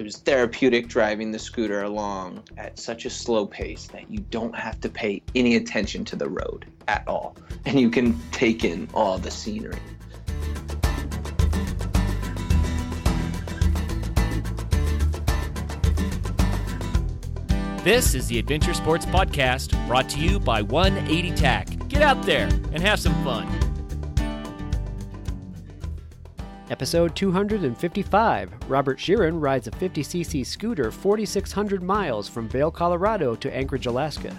it was therapeutic driving the scooter along at such a slow pace that you don't have to pay any attention to the road at all. And you can take in all the scenery. This is the Adventure Sports Podcast brought to you by 180 TAC. Get out there and have some fun. Episode 255 Robert Sheeran rides a 50cc scooter 4,600 miles from Vail, Colorado to Anchorage, Alaska.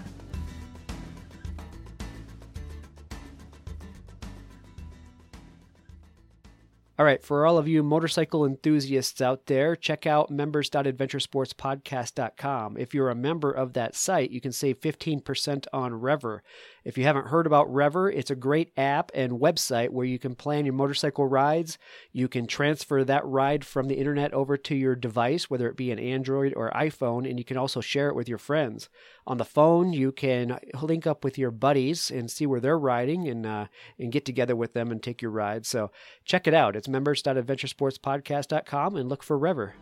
All right, for all of you motorcycle enthusiasts out there, check out members.adventuresportspodcast.com. If you're a member of that site, you can save 15% on Rever. If you haven't heard about Rever, it's a great app and website where you can plan your motorcycle rides. You can transfer that ride from the internet over to your device, whether it be an Android or iPhone, and you can also share it with your friends. On the phone, you can link up with your buddies and see where they're riding and uh, and get together with them and take your ride. So check it out. It's members.adventuresportspodcast.com and look for Rever.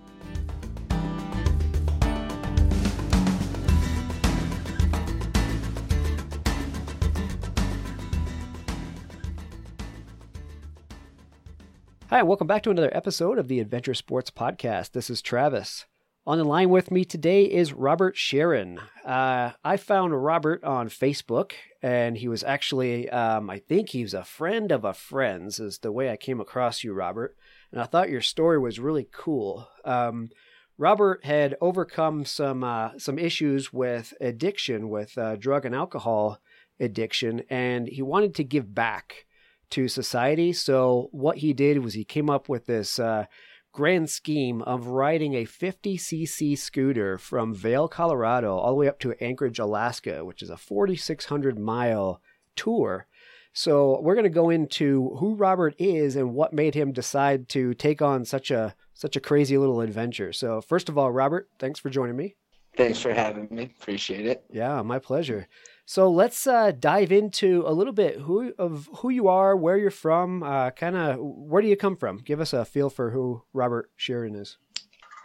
Hi, welcome back to another episode of the Adventure Sports Podcast. This is Travis. On the line with me today is Robert Sheeran. Uh, I found Robert on Facebook, and he was actually, um, I think he was a friend of a friend's, is the way I came across you, Robert. And I thought your story was really cool. Um, Robert had overcome some uh, some issues with addiction, with uh, drug and alcohol addiction, and he wanted to give back to society. So what he did was he came up with this uh, grand scheme of riding a 50cc scooter from Vail, Colorado, all the way up to Anchorage, Alaska, which is a 4,600 mile tour. So we're going to go into who Robert is and what made him decide to take on such a such a crazy little adventure. So first of all, Robert, thanks for joining me. Thanks for having me. Appreciate it. Yeah, my pleasure. So let's uh, dive into a little bit who of who you are, where you're from, uh, kind of where do you come from? Give us a feel for who Robert Sheeran is.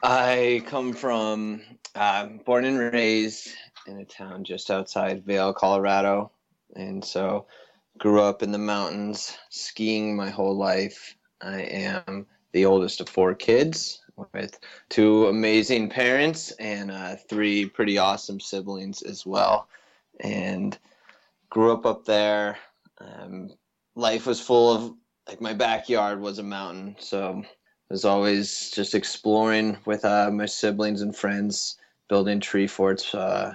I come from, uh, born and raised in a town just outside Vail, Colorado, and so grew up in the mountains, skiing my whole life. I am the oldest of four kids with two amazing parents and uh, three pretty awesome siblings as well and grew up up there. Um, life was full of like my backyard was a mountain, so I was always just exploring with uh, my siblings and friends, building tree forts. Uh,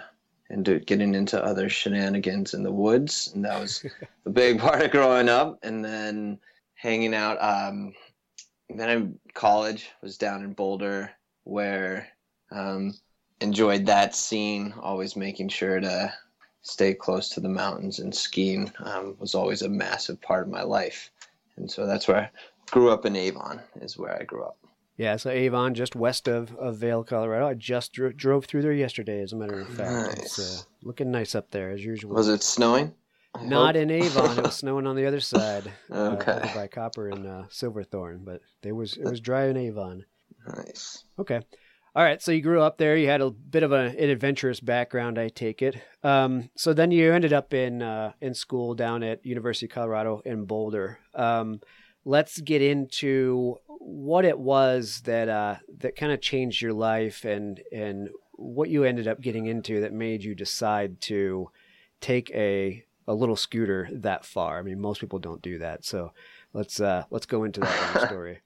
and do, getting into other shenanigans in the woods, and that was a big part of growing up. And then hanging out. Um, then I college was down in Boulder, where um, enjoyed that scene. Always making sure to stay close to the mountains and skiing um, was always a massive part of my life. And so that's where I grew up in Avon, is where I grew up. Yeah, so Avon, just west of, of Vail, Colorado. I just dro- drove through there yesterday, as a matter of fact. Nice. It's uh, looking nice up there, as usual. Was it snowing? I Not hope. in Avon. it was snowing on the other side. Uh, okay. Uh, by Copper and uh, Silverthorne, but there was it was dry in Avon. Nice. Okay. All right, so you grew up there. You had a bit of a, an adventurous background, I take it. Um, so then you ended up in uh, in school down at University of Colorado in Boulder. Um, let's get into what it was that uh, that kind of changed your life and and what you ended up getting into that made you decide to take a a little scooter that far. I mean, most people don't do that. So let's uh, let's go into that story.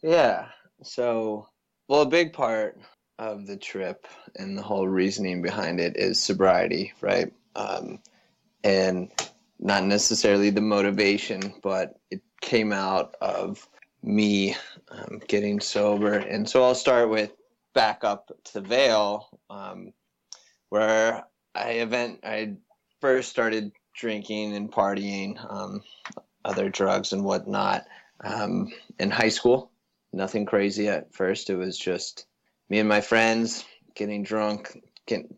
Yeah. So well, a big part of the trip and the whole reasoning behind it is sobriety, right? Um, and not necessarily the motivation, but it came out of me um, getting sober. And so I'll start with back up to Vail, um, where I event I first started drinking and partying, um, other drugs and whatnot um, in high school nothing crazy at first. It was just me and my friends getting drunk,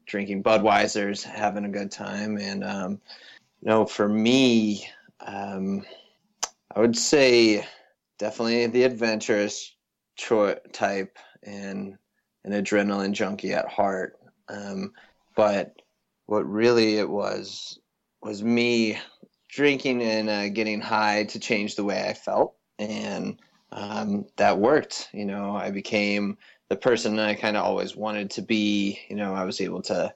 drinking Budweisers, having a good time. And, um, you know, for me, um, I would say definitely the adventurous type and an adrenaline junkie at heart. Um, but what really it was was me drinking and uh, getting high to change the way I felt, and um, that worked. You know, I became the person I kind of always wanted to be. You know, I was able to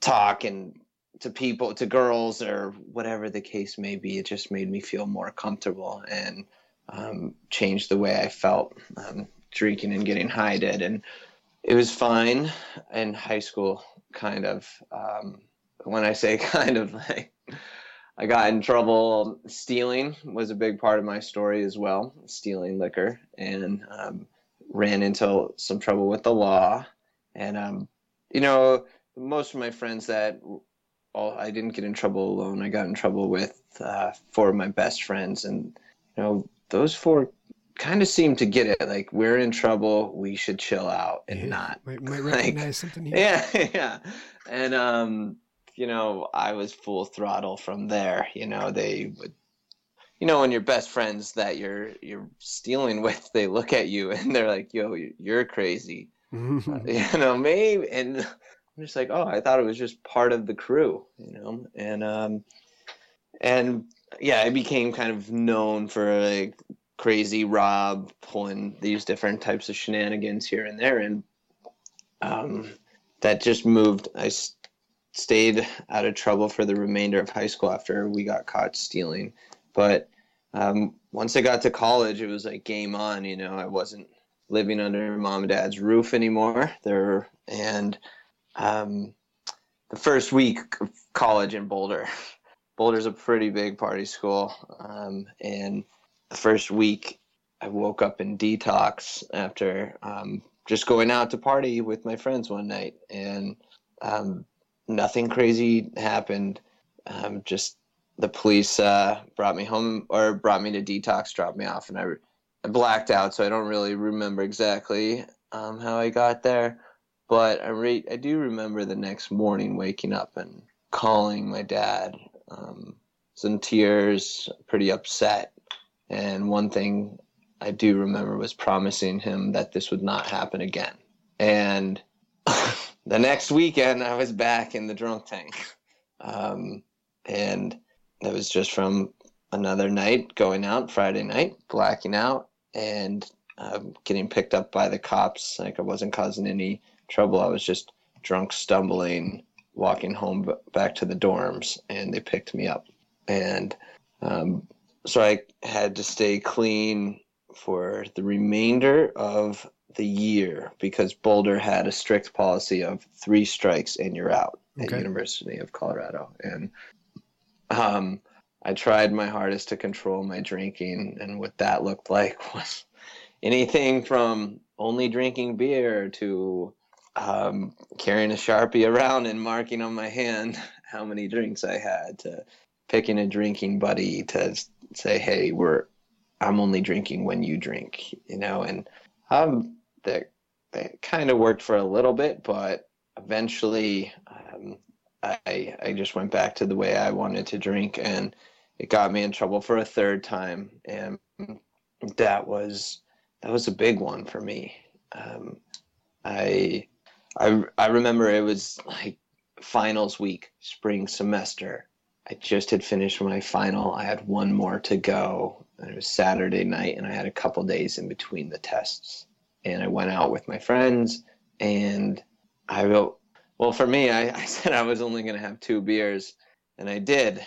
talk and to people, to girls, or whatever the case may be. It just made me feel more comfortable and um, changed the way I felt. Um, drinking and getting high did, and it was fine in high school. Kind of. Um, when I say kind of, like I got in trouble. Stealing was a big part of my story as well. Stealing liquor and um, ran into some trouble with the law. And um, you know, most of my friends that all, I didn't get in trouble alone. I got in trouble with uh, four of my best friends, and you know, those four kind of seem to get it. Like we're in trouble, we should chill out and yeah, not might, might recognize like, something. Here. Yeah, yeah, and um, you know, I was full throttle from there. You know, they would, you know, when your best friends that you're you're stealing with, they look at you and they're like, "Yo, you're crazy," uh, you know, maybe. And I'm just like, "Oh, I thought it was just part of the crew," you know, and um, and yeah, I became kind of known for like crazy Rob pulling these different types of shenanigans here and there, and um, that just moved. I stayed out of trouble for the remainder of high school after we got caught stealing. But um, once I got to college, it was like game on. You know, I wasn't living under mom and dad's roof anymore. There and um, the first week of college in Boulder. Boulder's a pretty big party school, um, and the first week I woke up in detox after um, just going out to party with my friends one night, and um, nothing crazy happened. Um, just the police uh, brought me home or brought me to detox, dropped me off, and I, I blacked out, so I don't really remember exactly um, how I got there. But I re- I do remember the next morning waking up and calling my dad. Um, some tears, pretty upset. And one thing I do remember was promising him that this would not happen again. And the next weekend I was back in the drunk tank. Um, and it was just from another night going out Friday night, blacking out, and um, getting picked up by the cops. Like I wasn't causing any trouble. I was just drunk, stumbling, walking home back to the dorms, and they picked me up. And um, so I had to stay clean for the remainder of the year because Boulder had a strict policy of three strikes and you're out okay. at University of Colorado. And um, I tried my hardest to control my drinking, and what that looked like was anything from only drinking beer to um, carrying a sharpie around and marking on my hand how many drinks I had to picking a drinking buddy to say, "Hey, we're I'm only drinking when you drink," you know, and um, that kind of worked for a little bit, but eventually um, I I just went back to the way I wanted to drink, and it got me in trouble for a third time, and that was that was a big one for me. Um, I I I remember it was like finals week, spring semester. I just had finished my final. I had one more to go. And it was Saturday night, and I had a couple days in between the tests and I went out with my friends and I wrote, well, for me, I, I said I was only going to have two beers and I did,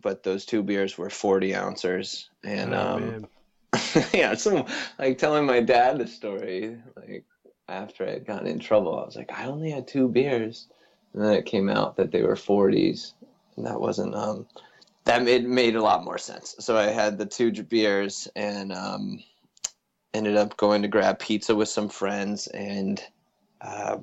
but those two beers were 40 ounces. And, oh, um, yeah, so like telling my dad the story, like after I had gotten in trouble, I was like, I only had two beers. And then it came out that they were 40s and that wasn't, um, that made, made a lot more sense. So I had the two beers and, um, ended up going to grab pizza with some friends and uh,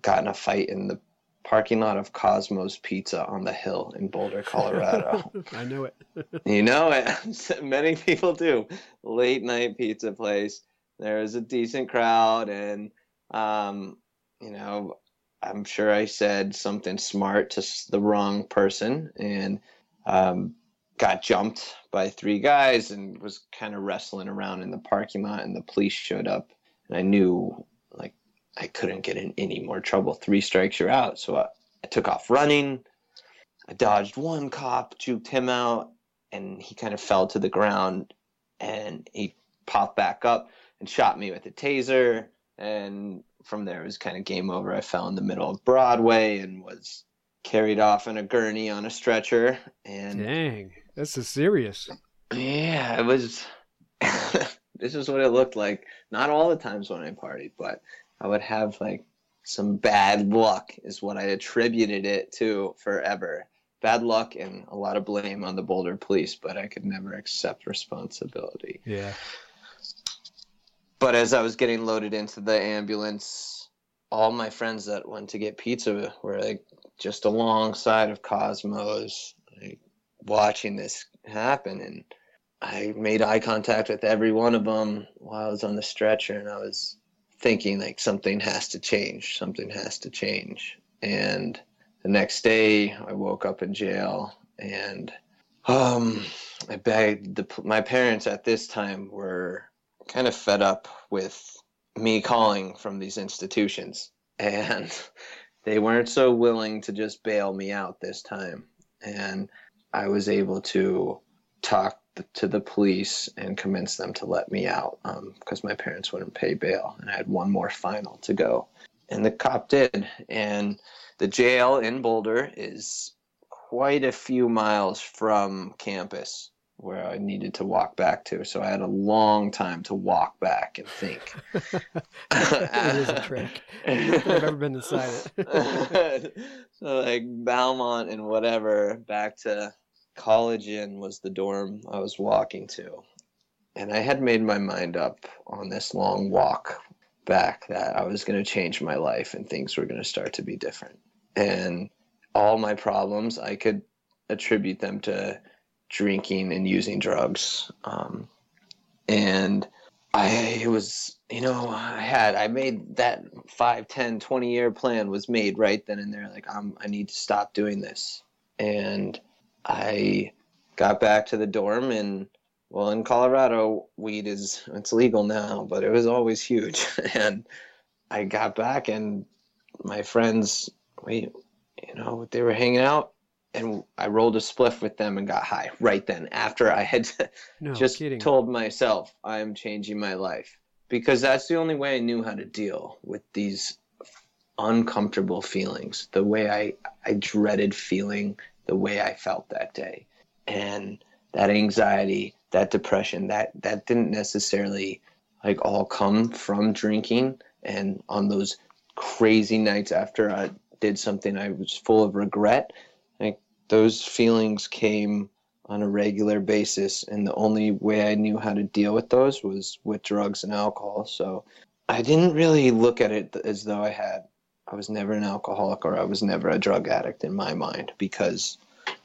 got in a fight in the parking lot of Cosmos Pizza on the hill in Boulder, Colorado. I know it. you know it. Many people do. Late night pizza place. There was a decent crowd, and um, you know, I'm sure I said something smart to the wrong person, and um, got jumped by three guys and was kind of wrestling around in the parking lot and the police showed up and i knew like i couldn't get in any more trouble. Three strikes, you're out. So I, I took off running. I dodged one cop, juked him out, and he kind of fell to the ground. And he popped back up and shot me with a taser. And from there, it was kind of game over. I fell in the middle of Broadway and was carried off in a gurney on a stretcher. And dang, this is serious. Yeah, it was. this is what it looked like. Not all the times when I partied, but I would have like some bad luck, is what I attributed it to forever. Bad luck and a lot of blame on the Boulder police, but I could never accept responsibility. Yeah. But as I was getting loaded into the ambulance, all my friends that went to get pizza were like just alongside of Cosmos, like watching this happen. And I made eye contact with every one of them while I was on the stretcher, and I was thinking like something has to change, something has to change. And the next day, I woke up in jail, and um, I begged the, my parents at this time were kind of fed up with me calling from these institutions, and they weren't so willing to just bail me out this time. And I was able to talk to the police and convince them to let me out because um, my parents wouldn't pay bail, and I had one more final to go. And the cop did. And the jail in Boulder is quite a few miles from campus where I needed to walk back to. So I had a long time to walk back and think. it is a trick. I've never been inside it. so like Belmont and whatever back to College Inn was the dorm I was walking to. And I had made my mind up on this long walk back that I was going to change my life and things were going to start to be different. And all my problems, I could attribute them to drinking and using drugs. Um, and I was, you know, I had, I made that 5, 10, 20 year plan was made right then and there. Like, I'm, I need to stop doing this. And I got back to the dorm and well in Colorado weed is it's legal now, but it was always huge. and I got back and my friends we you know they were hanging out and I rolled a spliff with them and got high right then after I had no, just kidding. told myself I'm changing my life because that's the only way I knew how to deal with these uncomfortable feelings the way I I dreaded feeling the way I felt that day. And that anxiety, that depression, that that didn't necessarily like all come from drinking and on those crazy nights after I did something I was full of regret, like those feelings came on a regular basis and the only way I knew how to deal with those was with drugs and alcohol. So I didn't really look at it as though I had I was never an alcoholic or I was never a drug addict in my mind because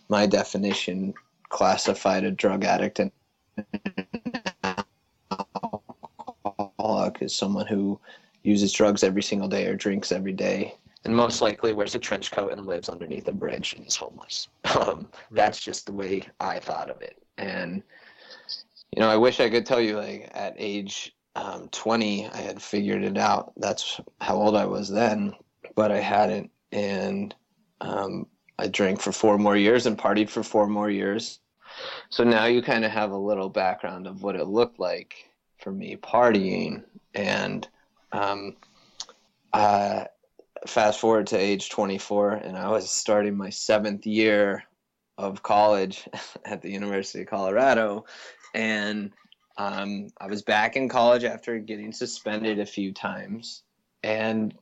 my definition classified a drug addict and alcoholic as someone who uses drugs every single day or drinks every day and most likely wears a trench coat and lives underneath a bridge and is homeless. Um, that's just the way I thought of it. And, you know, I wish I could tell you, like, at age um, 20, I had figured it out. That's how old I was then but I hadn't. And um, I drank for four more years and partied for four more years. So now you kind of have a little background of what it looked like for me partying. And um, uh, fast forward to age 24, and I was starting my seventh year of college at the University of Colorado. And um, I was back in college after getting suspended a few times. And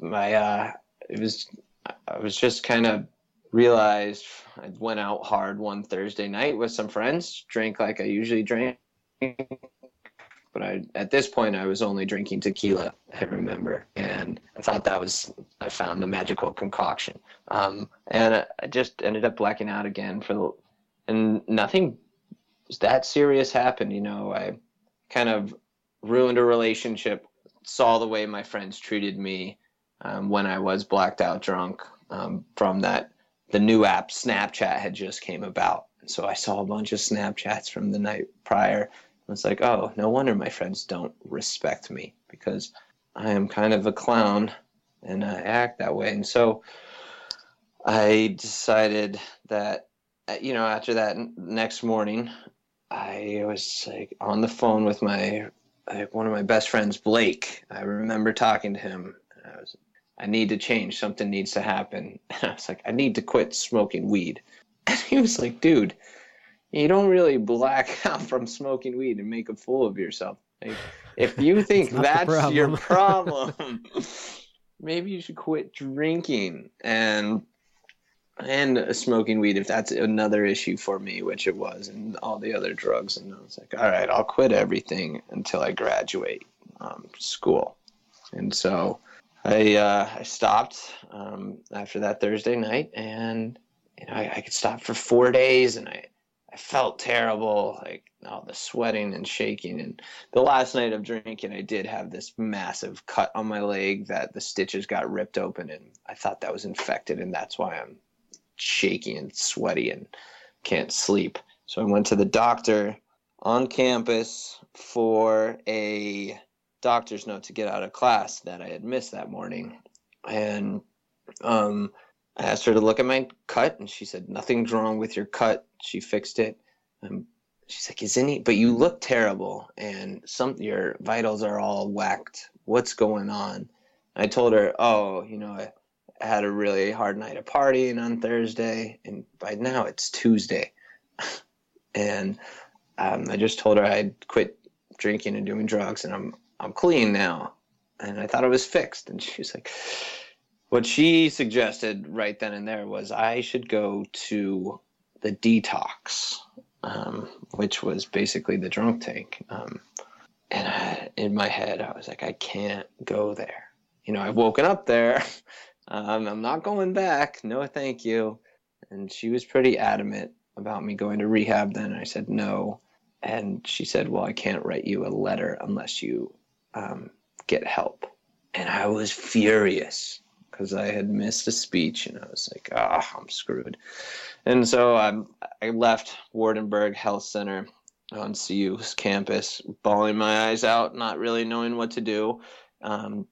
my uh, it was I was just kind of realized I went out hard one Thursday night with some friends, drank like I usually drink, but I at this point I was only drinking tequila. I remember, and I thought that was I found the magical concoction, um, and I just ended up blacking out again for the, and nothing that serious happened. You know, I kind of ruined a relationship, saw the way my friends treated me um, when I was blacked out drunk um, from that. The new app Snapchat had just came about, so I saw a bunch of Snapchats from the night prior. I was like, oh, no wonder my friends don't respect me because I am kind of a clown and I act that way. And so I decided that, uh, you know, after that next morning, I was like on the phone with my like one of my best friends, Blake. I remember talking to him. I was, I need to change. Something needs to happen. And I was like, I need to quit smoking weed. And he was like, dude, you don't really black out from smoking weed and make a fool of yourself. Like, if you think that's problem. your problem, maybe you should quit drinking and and smoking weed if that's another issue for me, which it was, and all the other drugs. And I was like, all right, I'll quit everything until I graduate um, school. And so I uh, I stopped um, after that Thursday night, and you know I, I could stop for four days, and I I felt terrible, like all the sweating and shaking. And the last night of drinking, I did have this massive cut on my leg that the stitches got ripped open, and I thought that was infected, and that's why I'm shaky and sweaty and can't sleep. So I went to the doctor on campus for a doctor's note to get out of class that I had missed that morning. And um, I asked her to look at my cut, and she said, Nothing's wrong with your cut. She fixed it. And she's like, Is any, but you look terrible, and some your vitals are all whacked. What's going on? I told her, Oh, you know, I, I had a really hard night of partying on Thursday, and by now it's Tuesday. and um, I just told her I'd quit drinking and doing drugs, and I'm I'm clean now. And I thought it was fixed, and she was like, what she suggested right then and there was I should go to the detox, um, which was basically the drunk tank. Um, and I, in my head, I was like, I can't go there. You know, I've woken up there. Um, I'm not going back. No, thank you. And she was pretty adamant about me going to rehab then. I said no. And she said, Well, I can't write you a letter unless you um, get help. And I was furious because I had missed a speech and I was like, ah, oh, I'm screwed. And so I, I left Wardenburg Health Center on CU's campus, bawling my eyes out, not really knowing what to do. Um,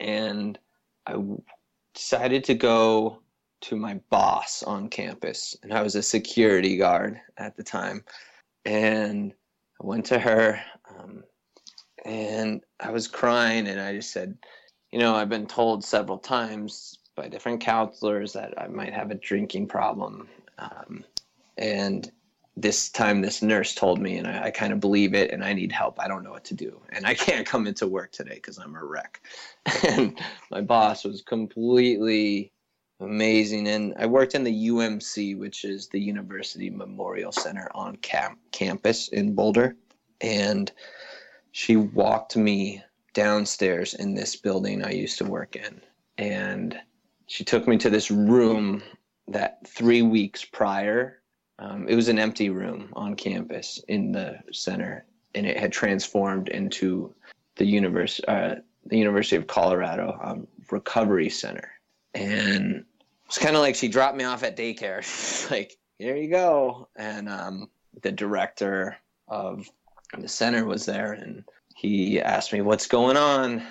and I decided to go to my boss on campus, and I was a security guard at the time. And I went to her, um, and I was crying, and I just said, you know, I've been told several times by different counselors that I might have a drinking problem. Um, and this time, this nurse told me, and I, I kind of believe it, and I need help. I don't know what to do. And I can't come into work today because I'm a wreck. and my boss was completely amazing. And I worked in the UMC, which is the University Memorial Center on camp- campus in Boulder. And she walked me downstairs in this building I used to work in. And she took me to this room that three weeks prior, um, it was an empty room on campus in the center, and it had transformed into the universe, uh, the University of Colorado um, Recovery Center. And it's kind of like she dropped me off at daycare. Like, here you go. And um, the director of the center was there, and he asked me what's going on,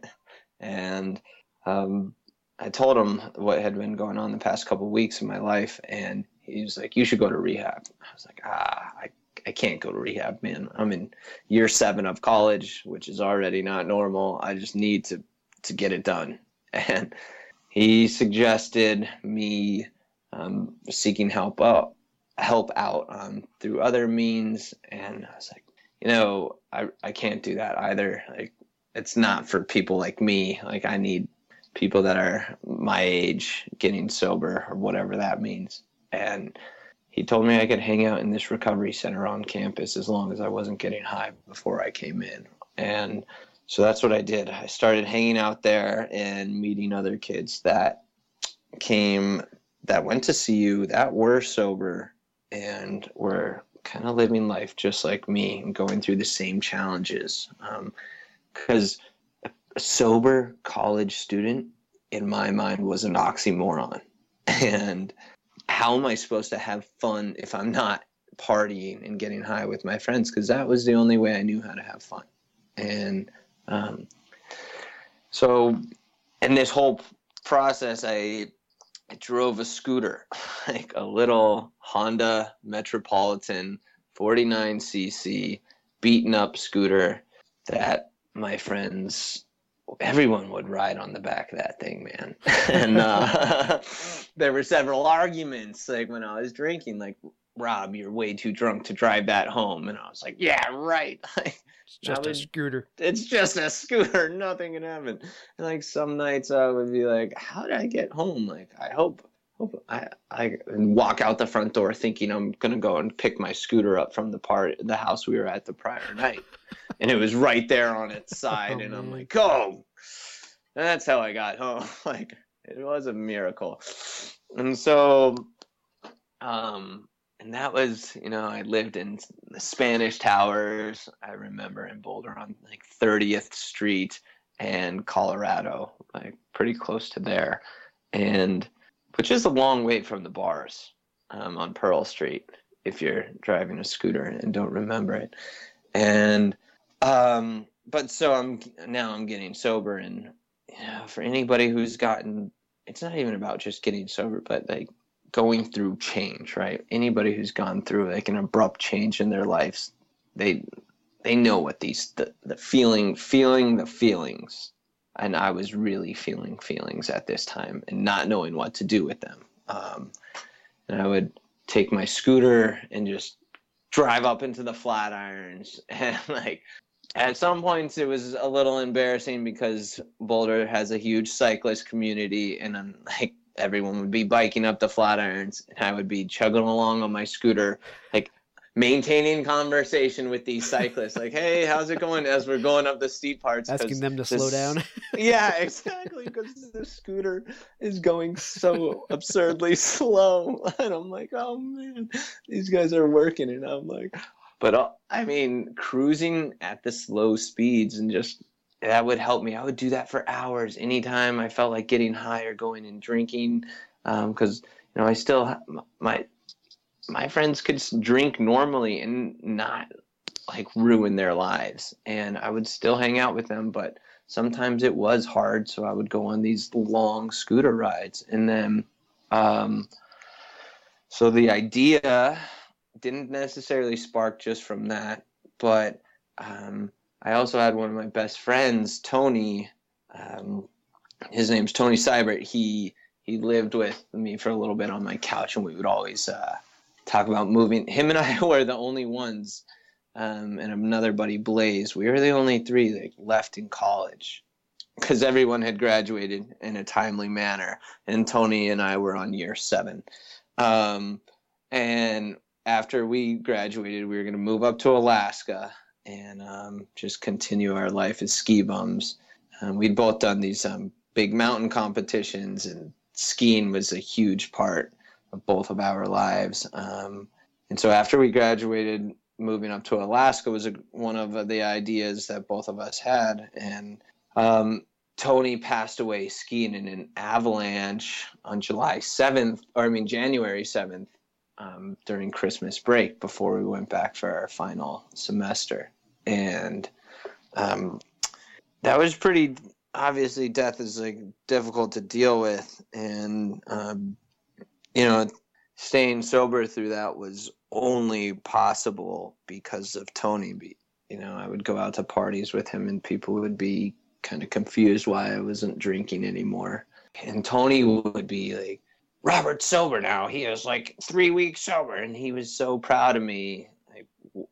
and um, I told him what had been going on the past couple of weeks in my life, and he was like, "You should go to rehab." I was like, "Ah, I I can't go to rehab, man. I'm in year seven of college, which is already not normal. I just need to to get it done." And he suggested me um, seeking help out, help out um, through other means, and I was like, you know, I I can't do that either. Like it's not for people like me. Like I need people that are my age getting sober or whatever that means. And he told me I could hang out in this recovery center on campus as long as I wasn't getting high before I came in. And so that's what I did. I started hanging out there and meeting other kids that came that went to CU that were sober and were kind of living life just like me and going through the same challenges. Because um, a sober college student, in my mind, was an oxymoron. And how am I supposed to have fun if I'm not partying and getting high with my friends? Because that was the only way I knew how to have fun. And um, so in this whole process, I, I drove a scooter, like a little Honda Metropolitan 49cc beaten up scooter that my friends everyone would ride on the back of that thing man. And uh, there were several arguments like when i was drinking like rob you're way too drunk to drive that home. And i was like yeah right. It's just a scooter. It's just a scooter. Nothing can happen. And like some nights i would be like how did i get home? Like i hope hope I, I walk out the front door thinking I'm gonna go and pick my scooter up from the part the house we were at the prior night, and it was right there on its side, oh, and I'm like, oh, and that's how I got home. Like it was a miracle, and so, um, and that was you know I lived in the Spanish Towers. I remember in Boulder on like 30th Street and Colorado, like pretty close to there, and which is a long way from the bars um, on Pearl Street if you're driving a scooter and don't remember it. And um, but so I'm now I'm getting sober, and you know, for anybody who's gotten, it's not even about just getting sober, but like going through change, right? Anybody who's gone through like an abrupt change in their lives, they they know what these the, the feeling feeling the feelings and I was really feeling feelings at this time and not knowing what to do with them. Um, and I would take my scooter and just drive up into the Flatirons and like at some points it was a little embarrassing because Boulder has a huge cyclist community and I'm like everyone would be biking up the Flatirons and I would be chugging along on my scooter like maintaining conversation with these cyclists like hey how's it going? as we're going up the steep parts asking them to this, slow down. Yeah exactly because the scooter is going so absurdly slow and i'm like oh man these guys are working and i'm like but uh, i mean cruising at the slow speeds and just that would help me. I would do that for hours anytime i felt like getting high or going and drinking because um, you know i still my my friends could drink normally and not like ruin their lives. And i would still hang out with them but sometimes it was hard so i would go on these long scooter rides. And then um, so the idea didn't necessarily spark just from that but um, i also had one of my best friends tony um, his name's tony seibert he he lived with me for a little bit on my couch and we would always uh, talk about moving. Him and I were the only ones, um, and another buddy, Blaze. We were the only three that left in college because everyone had graduated in a timely manner, and Tony and I were on year seven. Um, and after we graduated, we were going to move up to Alaska and um, just continue our life as ski bums. Um, we'd both done these um, big mountain competitions, and skiing was a huge part of both of our lives. Um, and so after we graduated, moving up to Alaska was a, one of the ideas that both of us had. And um, Tony passed away skiing in an avalanche on July 7th, or I mean, January 7th, um, during Christmas break before we went back for our final semester. And um, that was pretty obviously death is like difficult to deal with and um, you know, staying sober through that was only possible because of Tony. You know, I would go out to parties with him and people would be kind of confused why I wasn't drinking anymore. And Tony would be like, Robert's sober now. He is like three weeks sober and he was so proud of me.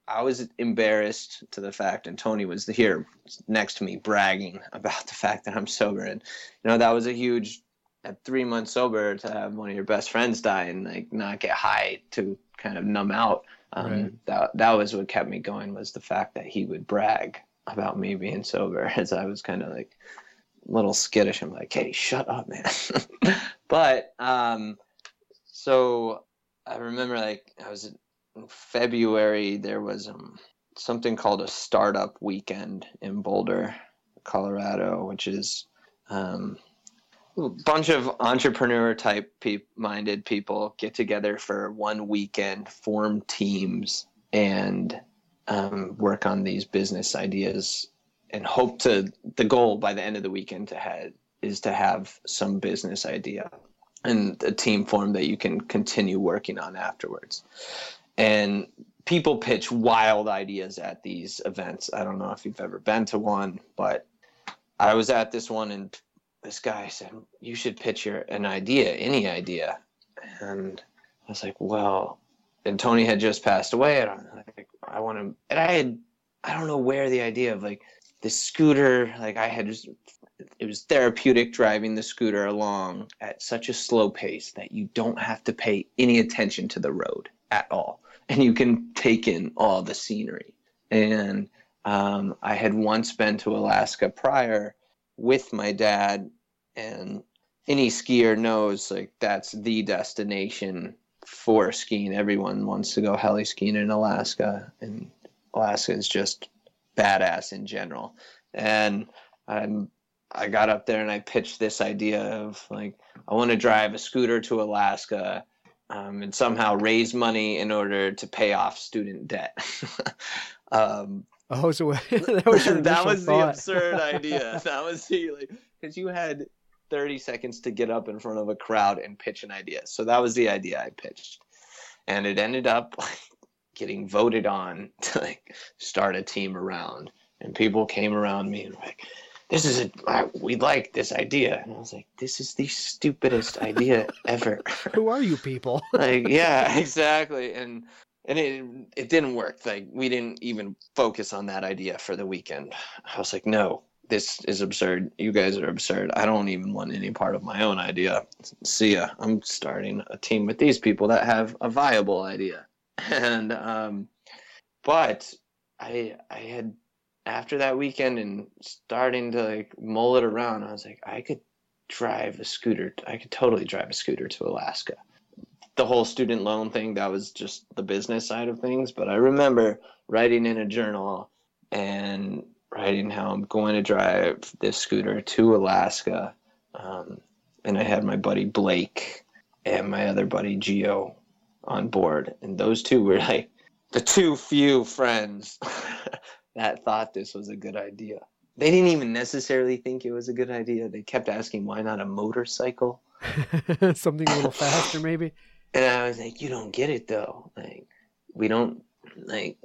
I was embarrassed to the fact, and Tony was here next to me bragging about the fact that I'm sober. And, you know, that was a huge at three months sober to have one of your best friends die and like not get high to kind of numb out. Um, right. That that was what kept me going was the fact that he would brag about me being sober as I was kind of like a little skittish. I'm like, hey, shut up, man. but um, so I remember like I was February. There was um, something called a startup weekend in Boulder, Colorado, which is um, bunch of entrepreneur type pe- minded people get together for one weekend, form teams, and um, work on these business ideas and hope to the goal by the end of the weekend to have is to have some business idea and a team form that you can continue working on afterwards. And people pitch wild ideas at these events. I don't know if you've ever been to one, but I was at this one and this guy said, You should pitch your an idea, any idea. And I was like, Well, and Tony had just passed away, and I, like, I want to, and I had, I don't know where the idea of like the scooter, like I had just, it was therapeutic driving the scooter along at such a slow pace that you don't have to pay any attention to the road at all, and you can take in all the scenery. And um, I had once been to Alaska prior with my dad, and any skier knows like that's the destination for skiing. Everyone wants to go heli skiing in Alaska, and Alaska is just badass in general. And I'm I got up there and I pitched this idea of like I want to drive a scooter to Alaska um, and somehow raise money in order to pay off student debt. um, oh, so that was, that was the absurd idea. That was the like because you had 30 seconds to get up in front of a crowd and pitch an idea. So that was the idea I pitched. And it ended up like getting voted on to like start a team around. And people came around me and were like, this is a, we like this idea. And I was like, this is the stupidest idea ever. Who are you people? like, yeah, exactly. And, and it, it didn't work. Like we didn't even focus on that idea for the weekend. I was like, no, this is absurd. You guys are absurd. I don't even want any part of my own idea. See ya. I'm starting a team with these people that have a viable idea. And um but I I had after that weekend and starting to like mull it around, I was like, I could drive a scooter. I could totally drive a scooter to Alaska. The whole student loan thing, that was just the business side of things. But I remember writing in a journal and writing how I'm going to drive this scooter to Alaska. Um, and I had my buddy Blake and my other buddy Geo on board. And those two were like the two few friends that thought this was a good idea. They didn't even necessarily think it was a good idea. They kept asking, why not a motorcycle? Something a little faster, maybe. And I was like, you don't get it though. Like, we don't, like,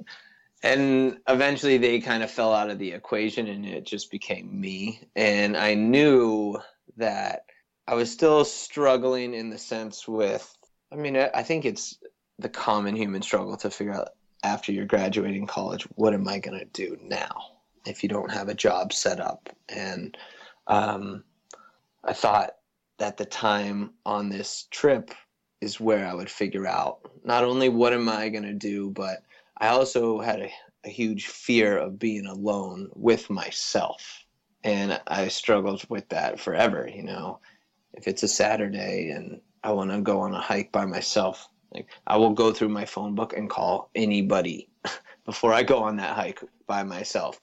and eventually they kind of fell out of the equation and it just became me and i knew that i was still struggling in the sense with i mean i think it's the common human struggle to figure out after you're graduating college what am i going to do now if you don't have a job set up and um, i thought that the time on this trip is where i would figure out not only what am i going to do but I also had a, a huge fear of being alone with myself. And I struggled with that forever, you know. If it's a Saturday and I want to go on a hike by myself, like I will go through my phone book and call anybody before I go on that hike by myself.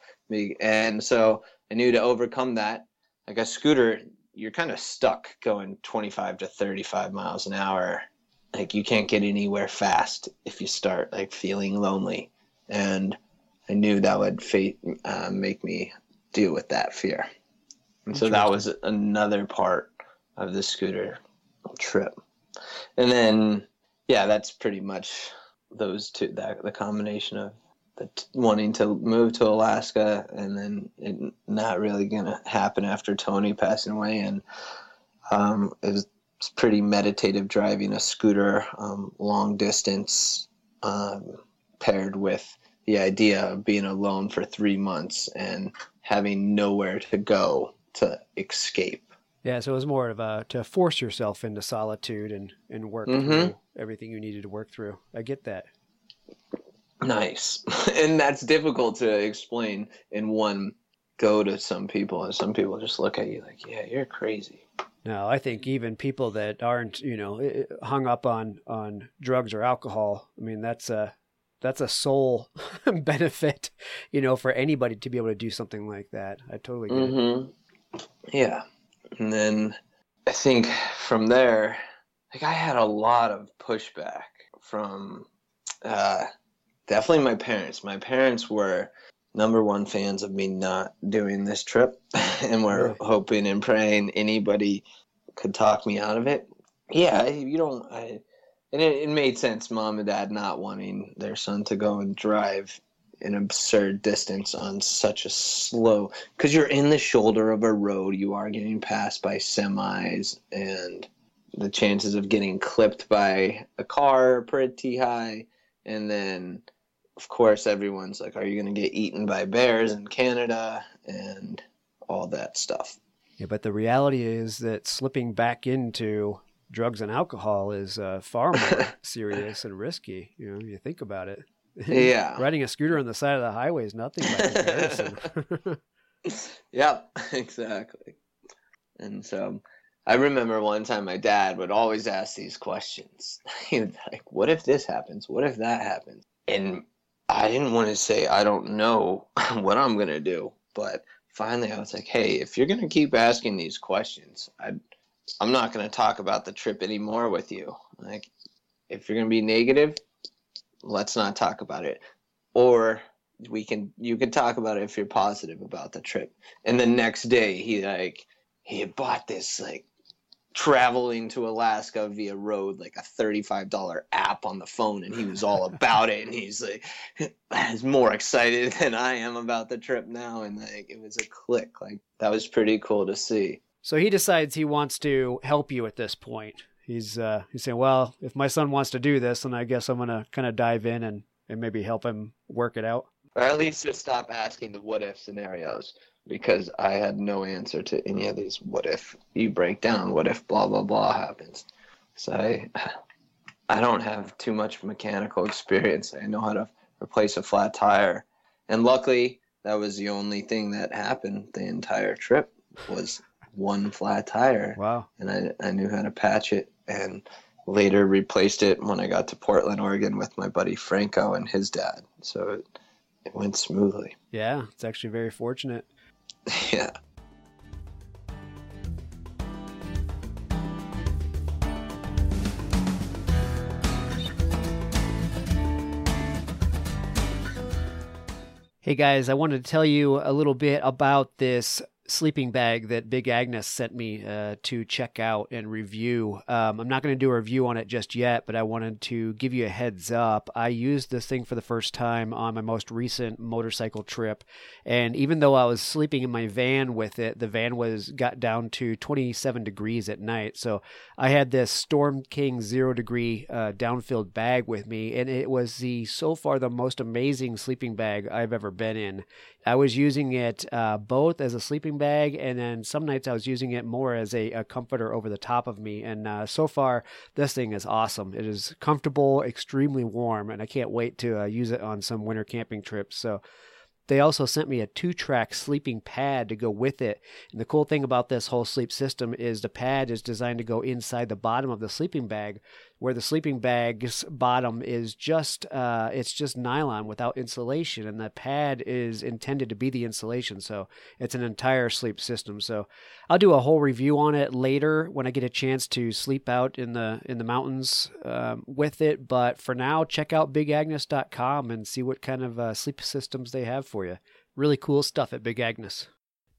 And so I knew to overcome that, like a scooter, you're kind of stuck going 25 to 35 miles an hour. Like you can't get anywhere fast if you start like feeling lonely. And i knew that would uh, make me deal with that fear. And so that was another part of the scooter trip. And then yeah that's pretty much those two that the combination of the t- wanting to move to alaska and then it not really gonna happen after tony passing away and um, it was it's pretty meditative driving a scooter um, long distance um, paired with the idea of being alone for three months and having nowhere to go to escape. Yeah, so it was more of a to force yourself into solitude and and work mm-hmm. through everything you needed to work through. I get that. Nice, and that's difficult to explain in one go to some people, and some people just look at you like, "Yeah, you're crazy." No, I think even people that aren't, you know, hung up on on drugs or alcohol. I mean, that's a that's a soul benefit, you know, for anybody to be able to do something like that. I totally get mm-hmm. it. Yeah, and then I think from there, like I had a lot of pushback from uh, definitely my parents. My parents were number one fans of me not doing this trip, and were Really? hoping and praying anybody could talk me out of it. Yeah, you don't. I, and it, it made sense, mom and dad not wanting their son to go and drive an absurd distance on such a slow because you're in the shoulder of a road you are getting passed by semis and the chances of getting clipped by a car are pretty high and then of course everyone's like are you going to get eaten by bears in canada and all that stuff Yeah, but the reality is that slipping back into drugs and alcohol is uh, far more serious and risky. You know, you think about it. Yeah. Riding a scooter on the side of the highway is nothing by comparison. Yep, exactly. And so I remember one time my dad would always ask these questions. He would like, What if this happens? What if that happens? And I didn't want to say, I don't know what I'm going to do. But finally, I was like, Hey, if you're going to keep asking these questions, I, I'm not going to talk about the trip anymore with you. Like, if you're going to be negative, let's not talk about it. Or we can you can talk about it if you're positive about the trip. And the next day he like he bought this like traveling to Alaska via road like a $35 app on the phone and he was all about it and he's like he's more excited than I am about the trip now and like it was a click like that was pretty cool to see. so he decides he wants to help you at this point. He's uh, he's saying, well, if my son wants to do this, then I guess I'm gonna kind of dive in and, and maybe help him work it out. Or at least just stop asking the what if scenarios because I had no answer to any of these what if you break down, what if blah blah blah happens. So I I don't have too much mechanical experience. I know how to replace a flat tire. And luckily that was the only thing that happened the entire trip was one flat tire Wow. and I, I knew how to patch it and later replaced it when I got to Portland, Oregon with my buddy Franco and his dad. So it, it went smoothly. Yeah, it's actually very fortunate. yeah. Hey guys, I wanted to tell you a little bit about this sleeping bag that Big Agnes sent me uh, to check out and review. Um, I'm not going to do a review on it just yet, but I wanted to give you a heads up. I used this thing for the first time on my most recent motorcycle trip, and even though I was sleeping in my van with it, the van was got down to 27 degrees at night. So I had this Storm King zero degree uh, downfilled bag with me, and it was the so far the most amazing sleeping bag I've ever been in. I was using it uh, both as a sleeping bag, and then some nights I was using it more as a, a comforter over the top of me. And uh, so far, this thing is awesome. It is comfortable, extremely warm, and I can't wait to uh, use it on some winter camping trips. So. They also sent me a two track sleeping pad to go with it. And the cool thing about this whole sleep system is the pad is designed to go inside the bottom of the sleeping bag, where the sleeping bag's bottom is just uh, it's just nylon without insulation, and the pad is intended to be the insulation. So it's an entire sleep system. So I'll do a whole review on it later when I get a chance to sleep out in the in the mountains um, with it. But for now, check out BigAgnes.com and see what kind of uh, sleep systems they have for you. Really cool stuff at Big Agnes.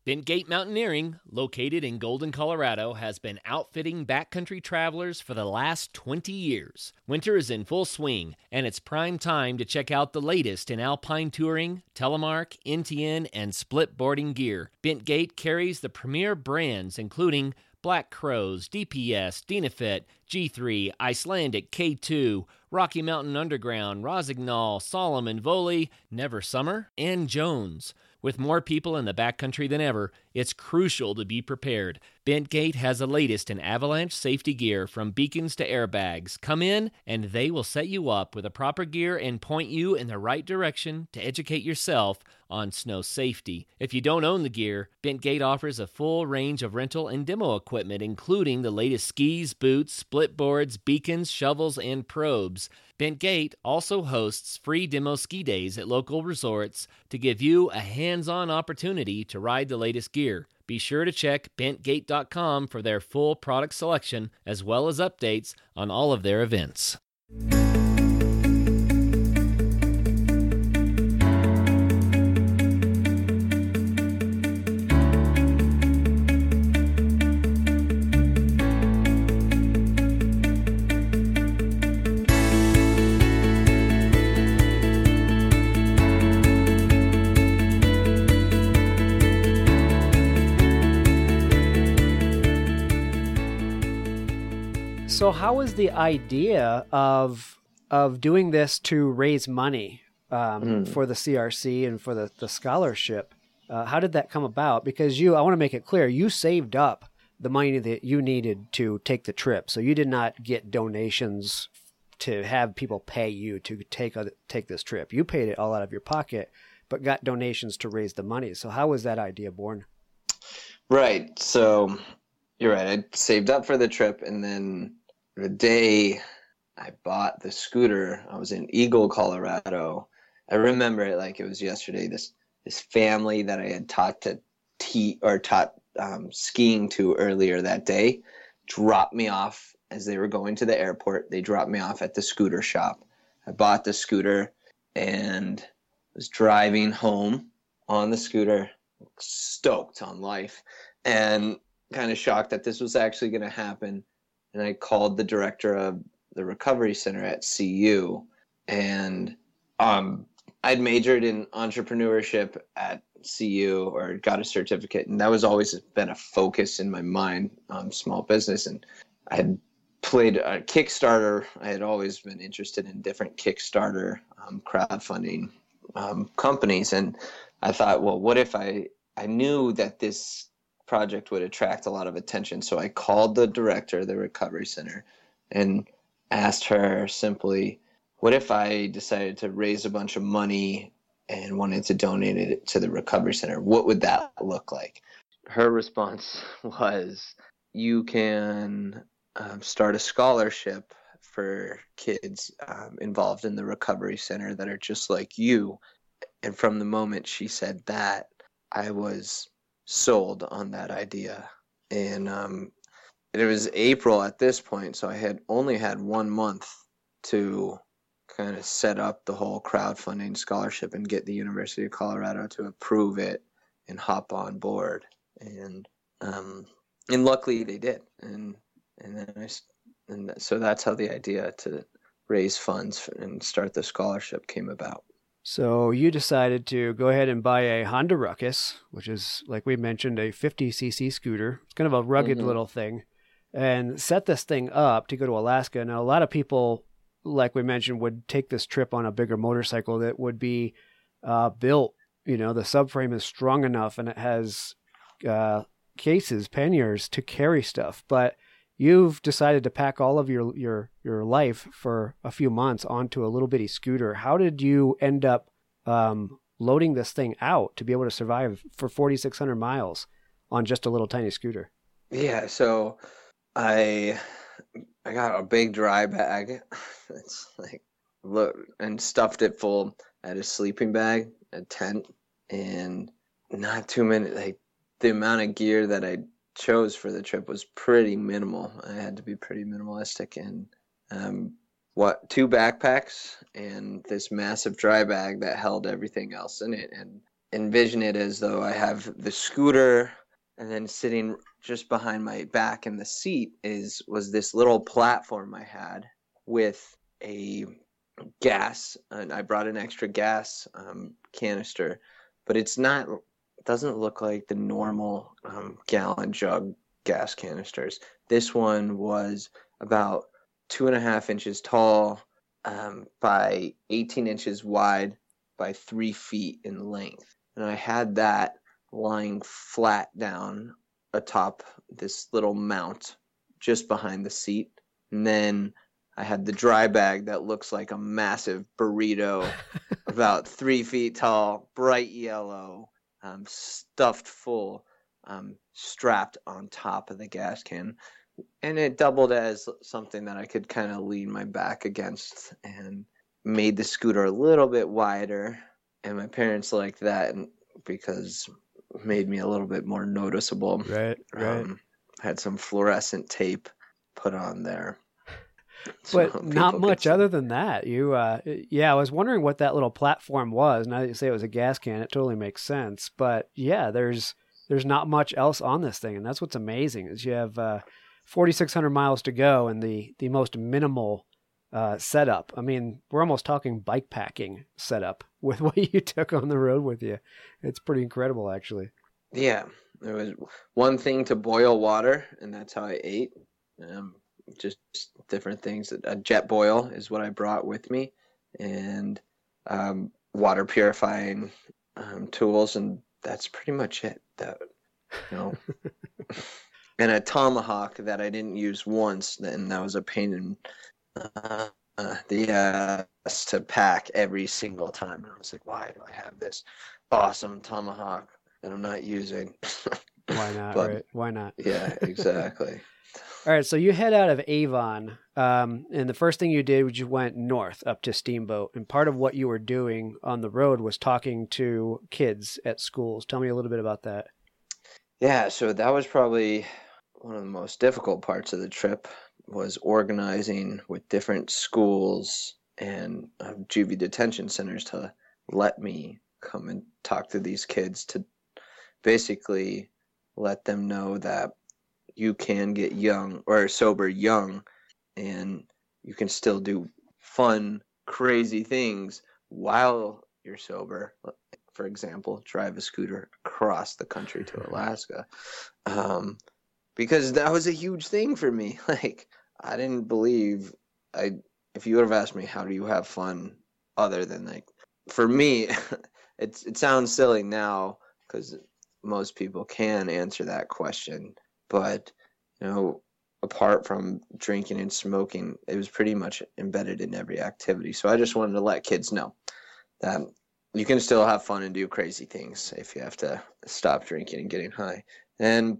Bentgate Mountaineering, located in Golden, Colorado, has been outfitting backcountry travelers for the last 20 years. Winter is in full swing, and it's prime time to check out the latest in alpine touring, telemark, NTN, and split boarding gear. Bentgate carries the premier brands including Black Crows, DPS, Dynafit, G3, Icelantic K2, Rocky Mountain Underground, Rossignol, Salomon, Voli, Never Summer, and Jones. With more people in the backcountry than ever, it's crucial to be prepared. Bentgate has the latest in avalanche safety gear from beacons to airbags. Come in and they will set you up with the proper gear and point you in the right direction to educate yourself on snow safety. If you don't own the gear, Bentgate offers a full range of rental and demo equipment, including the latest skis, boots, split boards, beacons, shovels, and probes. Bentgate also hosts free demo ski days at local resorts to give you a hands on opportunity to ride the latest gear. Be sure to check bentgate.com for their full product selection as well as updates on all of their events. So, how was the idea of of doing this to raise money um, mm. for the CRC and for the the scholarship? Uh, how did that come about? Because you, I want to make it clear, you saved up the money that you needed to take the trip, so you did not get donations to have people pay you to take a, take this trip. You paid it all out of your pocket, but got donations to raise the money. So, how was that idea born? Right. So, you're right. I saved up for the trip, and then the day I bought the scooter, I was in Eagle, Colorado. I remember it like it was yesterday. This this family that I had taught to te- or taught um, skiing to earlier that day dropped me off as they were going to the airport. They dropped me off at the scooter shop. I bought the scooter and was driving home on the scooter, stoked on life, and kind of shocked that this was actually going to happen and I called the director of the recovery center at CU, and um, I'd majored in entrepreneurship at CU or got a certificate, and that was always been a focus in my mind, um, small business, and I had played Kickstarter. I had always been interested in different Kickstarter um, crowdfunding um, companies, and I thought, well, what if I I knew that this project would attract a lot of attention. So I called the director of the recovery center and asked her simply, what if I decided to raise a bunch of money and wanted to donate it to the recovery center? What would that look like? Her response was, you can um, start a scholarship for kids um, involved in the recovery center that are just like you. And from the moment she said that, I was sold on that idea. And um, it was April at this point, so I had only had one month to kind of set up the whole crowdfunding scholarship and get the University of Colorado to approve it and hop on board. And um, and luckily they did. And and then I and so that's how the idea to raise funds and start the scholarship came about. So you decided to go ahead and buy a Honda Ruckus, which is, like we mentioned, a 50cc scooter. It's kind of a rugged mm-hmm. little thing, and set this thing up to go to Alaska. Now, a lot of people, like we mentioned, would take this trip on a bigger motorcycle that would be uh, built. You know, the subframe is strong enough and it has uh, cases, panniers to carry stuff, but you've decided to pack all of your your your life for a few months onto a little bitty scooter. How did you end up um, loading this thing out to be able to survive for 4,600 miles on just a little tiny scooter? Yeah, so I I got a big dry bag. it's like look and stuffed it full. I had a sleeping bag, a tent, and not too many like the amount of gear that I chose for the trip was pretty minimal. I had to be pretty minimalistic and um, what two backpacks and this massive dry bag that held everything else in it and envision it as though I have the scooter and then sitting just behind my back in the seat is was this little platform I had with a gas and I brought an extra gas um, canister but it's not doesn't look like the normal um, gallon jug gas canisters. This one was about two and a half inches tall um, by 18 inches wide by three feet in length. And I had that lying flat down atop this little mount just behind the seat. And then I had the dry bag that looks like a massive burrito, about three feet tall, bright yellow, um, stuffed full, um, strapped on top of the gas can. And it doubled as something that I could kind of lean my back against and made the scooter a little bit wider. And my parents liked that because made me a little bit more noticeable. Right, right. Um, had some fluorescent tape put on there but so not much other than that. You, uh, yeah, I was wondering what that little platform was. Now that you say it was a gas can, it totally makes sense. But yeah, there's there's not much else on this thing, and that's what's amazing is you have uh, 4,600 miles to go and the the most minimal uh, setup. I mean, we're almost talking bike packing setup with what you took on the road with you. It's pretty incredible, actually. Yeah, there was one thing to boil water, and that's how I ate. Um, just different things. A Jetboil is what I brought with me, and um, water purifying um, tools, and that's pretty much it. That you know, and a tomahawk that I didn't use once, and that was a pain in uh, uh, the ass to pack every single time. And I was like, why do I have this awesome tomahawk that I'm not using? Why not? but, right? Why not? yeah, exactly. All right, so you head out of Avon, um, and the first thing you did was you went north up to Steamboat, and part of what you were doing on the road was talking to kids at schools. Tell me a little bit about that. Yeah, so that was probably one of the most difficult parts of the trip was organizing with different schools and uh, juvie detention centers to let me come and talk to these kids to basically let them know that you can get young or sober young and you can still do fun, crazy things while you're sober. For example, drive a scooter across the country to Alaska. Um, because that was a huge thing for me. Like, I didn't believe I if you would have asked me how do you have fun other than like for me it's it sounds silly now because most people can answer that question but you know apart from drinking and smoking it was pretty much embedded in every activity. So i just wanted to let kids know that you can still have fun and do crazy things if you have to stop drinking and getting high. And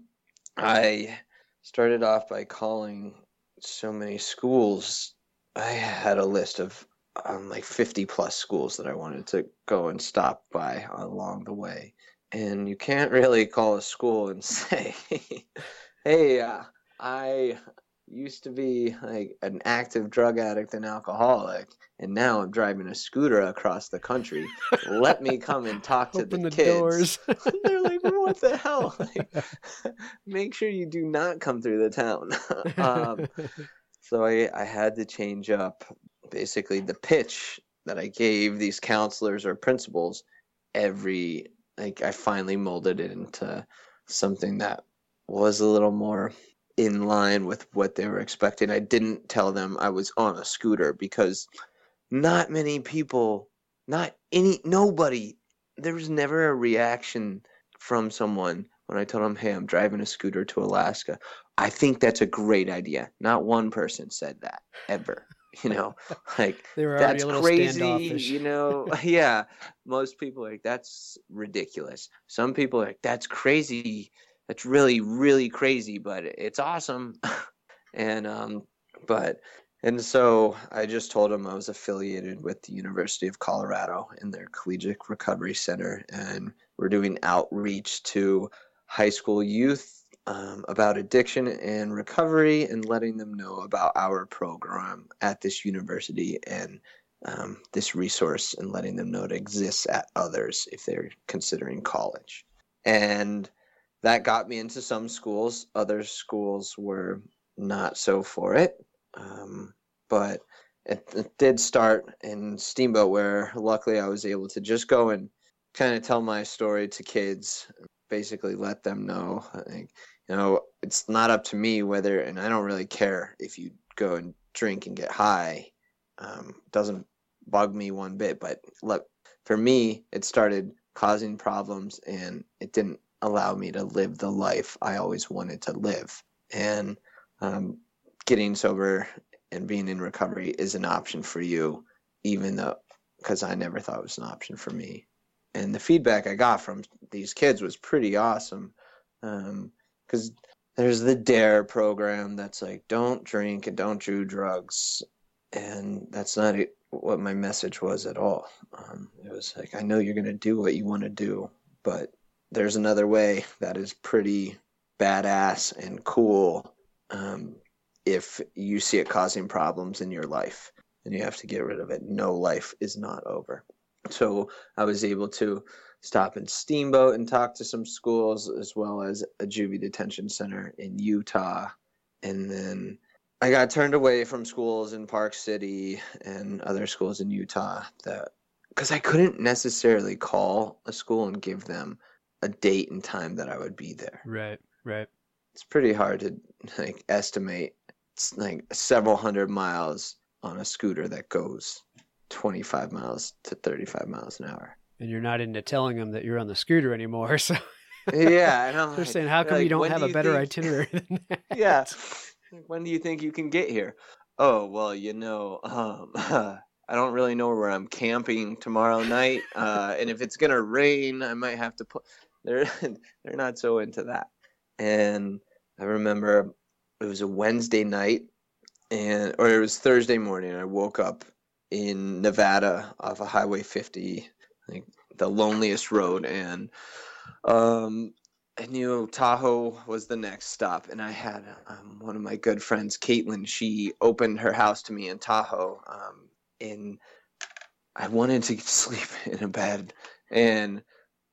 i started off by calling so many schools. I had a list of um, like 50 plus schools that i wanted to go and stop by along the way. And you can't really call a school and say, "Hey, uh, I used to be like an active drug addict and alcoholic, and now I'm driving a scooter across the country. Let me come and talk to Open the, the kids." doors. They're like, "What the hell?" Like, make sure you do not come through the town. um, so I, I had to change up basically the pitch that I gave these counselors or principals every like I finally molded it into something that was a little more in line with what they were expecting. I didn't tell them I was on a scooter because not many people, not any, nobody, there was never a reaction from someone when I told them, hey, I'm driving a scooter to Alaska. I think that's a great idea. Not one person said that ever. you know like that's crazy you know yeah most people like that's ridiculous some people like that's crazy that's really really crazy but it's awesome and um but and so i just told them i was affiliated with the university of colorado in their collegiate recovery center and we're doing outreach to high school youth um, about addiction and recovery and letting them know about our program at this university and um, this resource and letting them know it exists at others if they're considering college. And that got me into some schools. Other schools were not so for it. Um, but it, it, did start in Steamboat, where luckily I was able to just go and kind of tell my story to kids, basically let them know. Like, you know, it's not up to me whether, and I don't really care if you go and drink and get high. Um, doesn't bug me one bit. But for me, it started causing problems, and it didn't allow me to live the life I always wanted to live. And um, getting sober and being in recovery is an option for you, even though because I never thought it was an option for me. And the feedback I got from these kids was pretty awesome. Um, because there's the dare program that's like don't drink and don't do drugs and that's not what my message was at all um, it was like i know you're going to do what you want to do but there's another way that is pretty badass and cool um, if you see it causing problems in your life and you have to get rid of it no life is not over so i was able to stop in Steamboat and talk to some schools, as well as a juvie detention center in Utah. And then I got turned away from schools in Park City and other schools in Utah that because I couldn't necessarily call a school and give them a date and time that I would be there. Right, right. It's pretty hard to like estimate it's like several hundred miles on a scooter that goes 25 miles to 35 miles an hour. And you're not into telling them that you're on the scooter anymore. So yeah, and I'm they're saying, how come like, you don't have do a better think-" itinerary than that? yeah. When do you think you can get here? Oh, well, you know, um, I don't really know where I'm camping tomorrow night. Uh, and if it's going to rain, I might have to put. They're, they're not so into that. And I remember it was a Wednesday night, and or it was Thursday morning. I woke up in Nevada off of Highway 50, like the loneliest road, and um, I knew Tahoe was the next stop, and I had um, one of my good friends, Caitlin. She opened her house to me in Tahoe, um, and I wanted to sleep in a bed, and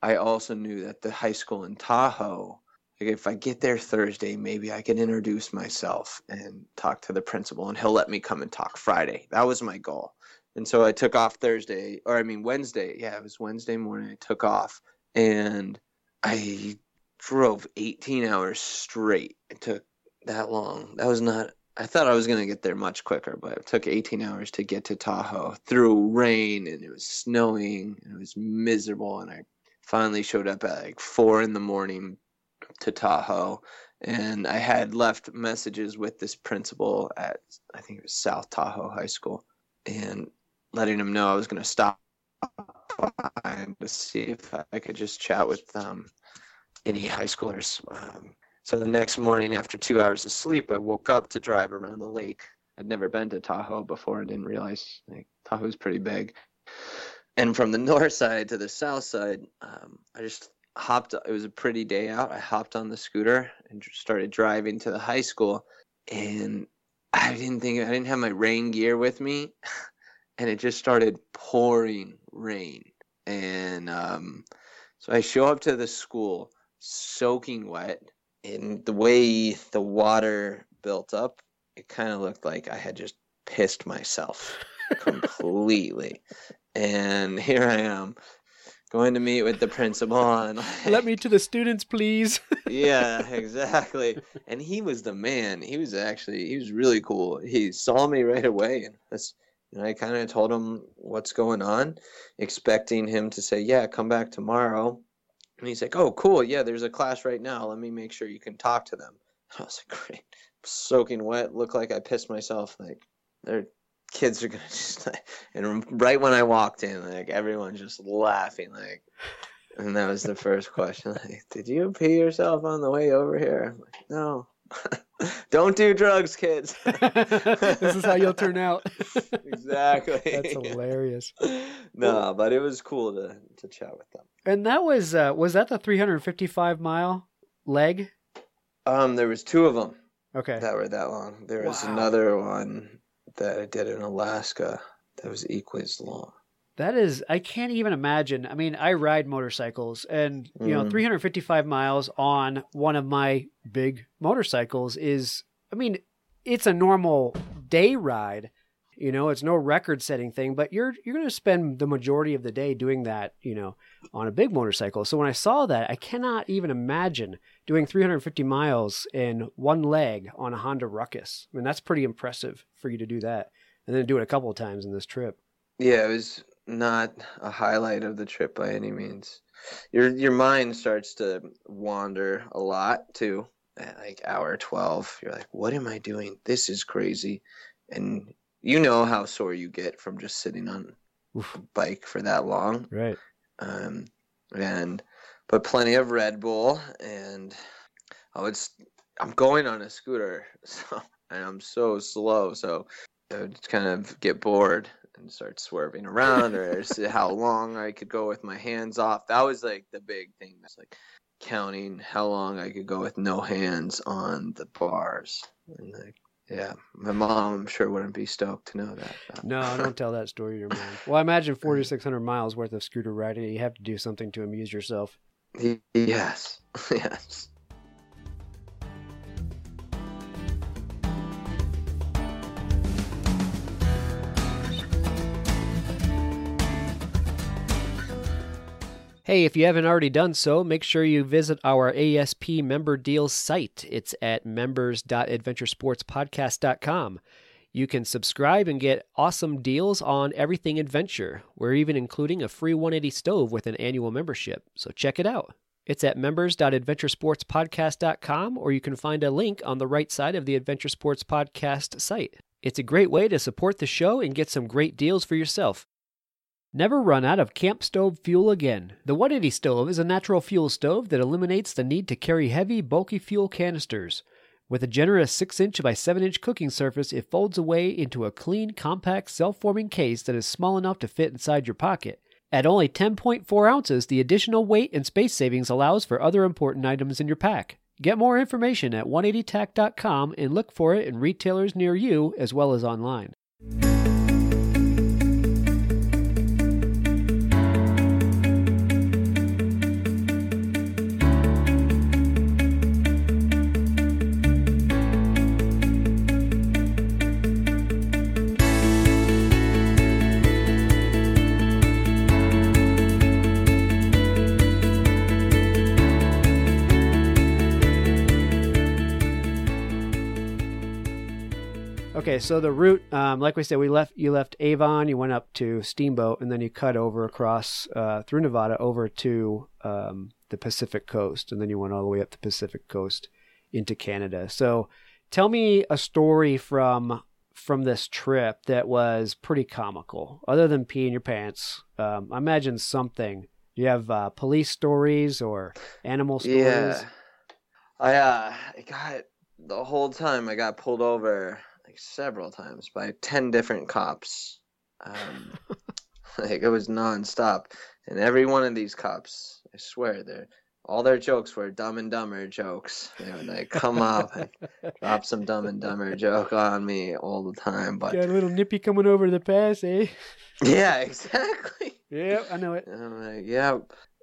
I also knew that the high school in Tahoe. Like if I get there Thursday, maybe I can introduce myself and talk to the principal, and he'll let me come and talk Friday. That was my goal. And so I took off Thursday, or I mean Wednesday. Yeah, it was Wednesday morning. I took off, and I drove 18 hours straight. It took that long. That was not. I thought I was gonna get there much quicker, but it took 18 hours to get to Tahoe through rain, and it was snowing, and it was miserable. And I finally showed up at like four in the morning to Tahoe, and I had left messages with this principal at I think it was South Tahoe High School, and letting him know I was gonna stop by to see if I could just chat with um, any high schoolers. Um, so the next morning, after two hours of sleep, I woke up to drive around the lake. I'd never been to Tahoe before and didn't realize like, Tahoe's pretty big. And from the north side to the south side, um, I just hopped. It was a pretty day out. I hopped on the scooter and started driving to the high school. And I didn't think I didn't have my rain gear with me, and it just started pouring rain. And um, so I show up to the school soaking wet, and the way the water built up, it kind of looked like I had just pissed myself completely. And here I am going to meet with the principal and Let me to the students, please. yeah, exactly. And he was the man. He was actually he was really cool. He saw me right away, and that's and I kind of told him what's going on, expecting him to say, "Yeah, come back tomorrow." And he's like, "Oh, cool. Yeah, there's a class right now. Let me make sure you can talk to them." I was like, "Great." Soaking wet, looked like I pissed myself. Like, their kids are gonna just like, and right when I walked in, like everyone's just laughing, like. And that was the first question. Like, did you pee yourself on the way over here? I'm like, no. Don't do drugs, kids. this is how you'll turn out. exactly. That's hilarious. no, but it was cool to to chat with them. And that was uh, was that the 355 mile leg? Um, there was two of them Okay. that were that long. There was Wow. another one that I did in Alaska that was equally as long. That is, I can't even imagine. I mean, I ride motorcycles, and you know, Mhm. 355 miles on one of my big motorcycles is, I mean, it's a normal day ride. You know, it's no record-setting thing, but you're you're going to spend the majority of the day doing that. You know, on a big motorcycle. So when I saw that, I cannot even imagine doing 350 miles in one leg on a Honda Ruckus. I mean, that's pretty impressive for you to do that, and then do it a couple of times in this trip. Yeah, it was not a highlight of the trip by any means. Your your mind starts to wander a lot too. At like hour twelve, you're like, "What am I doing? This is crazy," and you know how sore you get from just sitting on Oof. a bike for that long. Right. Um, and but plenty of Red Bull, and oh, it's I'm going on a scooter, so and I'm so slow, so I would kind of get bored and start swerving around, or see how long I could go with my hands off. That was like the big thing. That's like counting how long I could go with no hands on the bars. And like, yeah, my mom, I'm sure wouldn't be stoked to know that. No, don't tell that story to your mom. Well, I imagine 4,600 miles worth of scooter riding. You have to do something to amuse yourself. Yes, yes. Hey if you haven't already done so, make sure you visit our ASP member deals site. It's at members.adventuresportspodcast.com. You can subscribe and get awesome deals on everything adventure. We're even including a free 180 stove with an annual membership, so check it out. It's at members.adventuresportspodcast.com, or you can find a link on the right side of the Adventure Sports Podcast site. It's a great way to support the show and get some great deals for yourself. Never run out of camp stove fuel again. The 180 stove is a natural fuel stove that eliminates the need to carry heavy, bulky fuel canisters. With a generous 6 inch by 7 inch cooking surface, it folds away into a clean, compact, self forming case that is small enough to fit inside your pocket. At only 10.4 ounces, the additional weight and space savings allows for other important items in your pack. Get more information at 180tac.com and look for it in retailers near you as well as online. Okay, so the route, um, like we said, we left. You left Avon, you went up to Steamboat, and then you cut over across uh, through Nevada over to um, the Pacific Coast, and then you went all the way up the Pacific Coast into Canada. So, tell me a story from from this trip that was pretty comical, other than peeing your pants. Um, I imagine something. Do you have uh, police stories or animal stories? Yeah, I uh, I got the whole time I got pulled over like several times by 10 different cops. Um, like it was nonstop. And every one of these cops, I swear, they're all their jokes were dumb and dumber jokes. They would like come up and drop some dumb and dumber joke on me all the time. But got a little nippy coming over the pass, eh? Yeah, exactly. Yeah, I know it. And I'm like, yeah.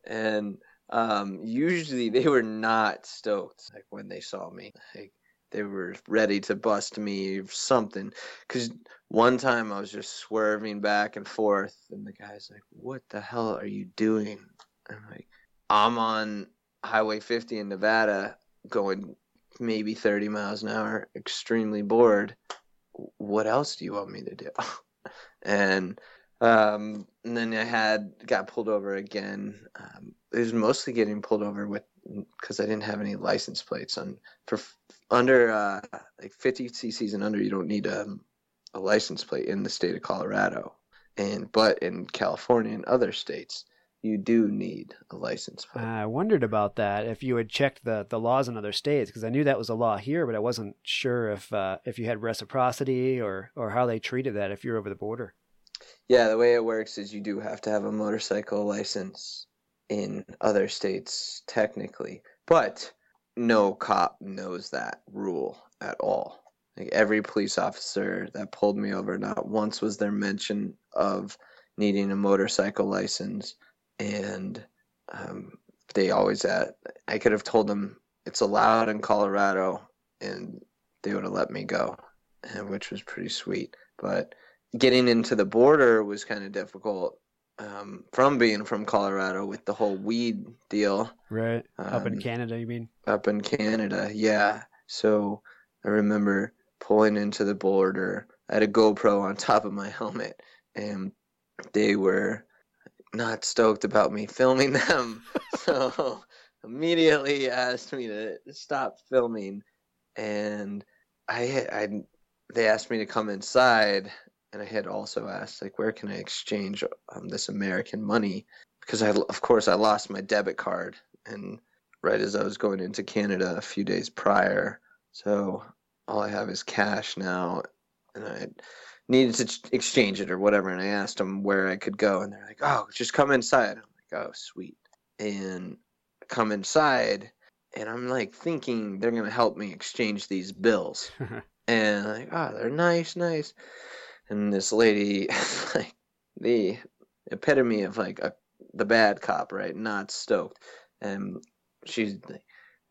And um, usually they were not stoked like when they saw me. Like they were ready to bust me or something. Because one time I was just swerving back and forth, and the guy's like, "What the hell are you doing?" I'm like, "I'm on Highway 50 in Nevada, going maybe 30 miles an hour, extremely bored. What else do you want me to do?" and um, and then I had got pulled over again. Um, it was mostly getting pulled over with because I didn't have any license plates on for under uh, like 50 cc's and under. You don't need a, um, a license plate in the state of Colorado, and but in California and other states, you do need a license plate. I wondered about that if you had checked the, the laws in other states because I knew that was a law here, but I wasn't sure if uh, if you had reciprocity or or how they treated that if you're over the border. Yeah, the way it works is you do have to have a motorcycle license in other states technically, but no cop knows that rule at all. Like every police officer that pulled me over, not once was there mention of needing a motorcycle license, and um, they always at. I could have told them it's allowed in Colorado, and they would have let me go, which was pretty sweet. But getting into the border was kind of difficult um, from being from Colorado with the whole weed deal. Right. Um, up in um, Canada, you mean? Up in Canada, yeah. So I remember pulling into the border. I had a GoPro on top of my helmet, and they were not stoked about me filming them. so immediately asked me to stop filming, and I, I they asked me to come inside and I had also asked like where can I exchange um, this American money? Because I of course I lost my debit card and right as I was going into Canada a few days prior. So all I have is cash now and I needed to exchange it or whatever and I asked them where I could go and they're like oh just come inside. I'm like oh sweet. And come inside and I'm like thinking they're gonna help me exchange these bills. And like oh they're nice nice and this lady like the epitome of like a the bad cop right? Not stoked. And she's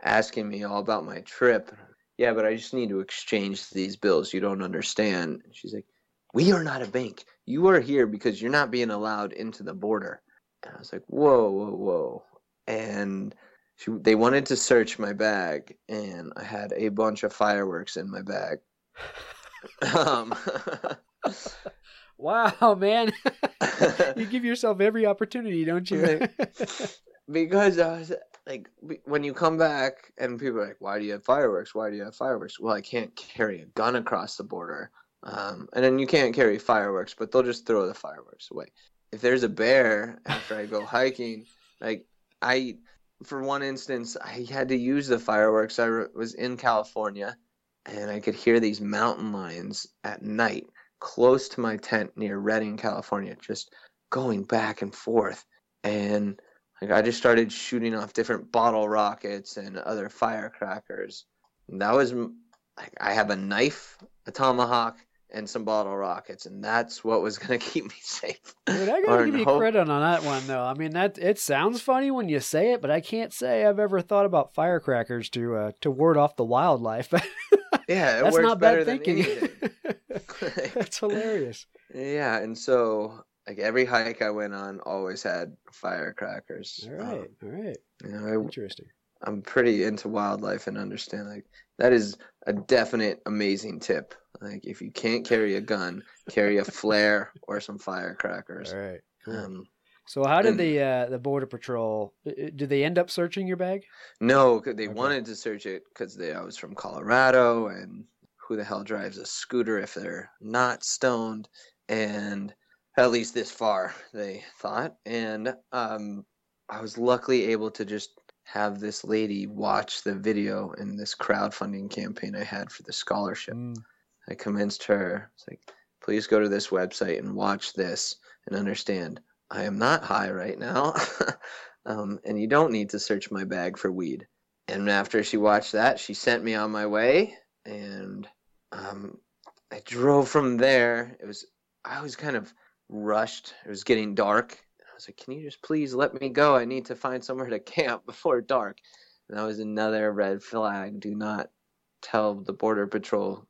asking me all about my trip. Yeah but i just need to exchange these bills. You don't understand. She's like we are not a bank. You are here because you're not being allowed into the border. And I was like, whoa, whoa, whoa. And she, they wanted to search my bag, and I had a bunch of fireworks in my bag. um, wow, man. you give yourself every opportunity, don't you? because I was like, when you come back and people are like, why do you have fireworks? Why do you have fireworks? Well, I can't carry a gun across the border. Um, and then you can't carry fireworks, but they'll just throw the fireworks away. If there's a bear after I go hiking, like I, for one instance, I had to use the fireworks. I was in California and I could hear these mountain lions at night close to my tent near Redding, California, just going back and forth. And like I just started shooting off different bottle rockets and other firecrackers. And that was like I have a knife, a tomahawk, and some bottle rockets, and that's what was gonna keep me safe. Dude, I gotta give you hope... credit on that one, though. I mean, that it sounds funny when you say it, but I can't say I've ever thought about firecrackers to uh, to ward off the wildlife. yeah, it that's not bad thinking. that's hilarious. Yeah, and so like every hike I went on always had firecrackers. All right, um, all right. You know, I, Interesting. I'm pretty into wildlife and understand like that is a definite amazing tip. Like if you can't carry a gun, carry a flare or some firecrackers. All right. Cool. Um, so how did and, the uh, the border patrol? Did they end up searching your bag? No, they okay. wanted to search it because I was from Colorado, and who the hell drives a scooter if they're not stoned? And at least this far, they thought. And um, I was luckily able to just have this lady watch the video in this crowdfunding campaign I had for the scholarship. Mm. I convinced her, it's like, please go to this website and watch this and understand I am not high right now. um, and you don't need to search my bag for weed. And after she watched that, she sent me on my way. And um, I drove from there. It was, I was kind of rushed. It was getting dark. I was like, "Can you just please let me go? I need to find somewhere to camp before dark." And that was another red flag. Do not tell the border patrol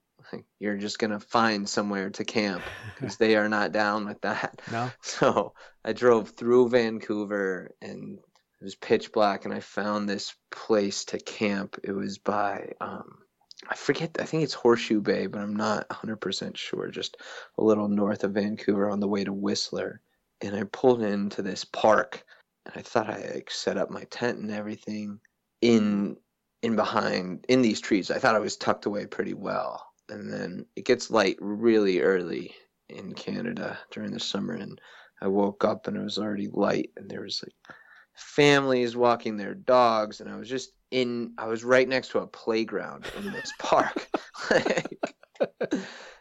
you're just gonna find somewhere to camp because they are not down with that. No. So I drove through Vancouver and it was pitch black, and I found this place to camp. It was by um, I forget. I think it's Horseshoe Bay, but I'm not 100% sure. Just a little north of Vancouver on the way to Whistler. And I pulled into this park, and I thought I like, set up my tent and everything in in behind in these trees. I thought I was tucked away pretty well. And then it gets light really early in Canada during the summer, and I woke up and it was already light, and there was like families walking their dogs, and I was just in I was right next to a playground in this park. like,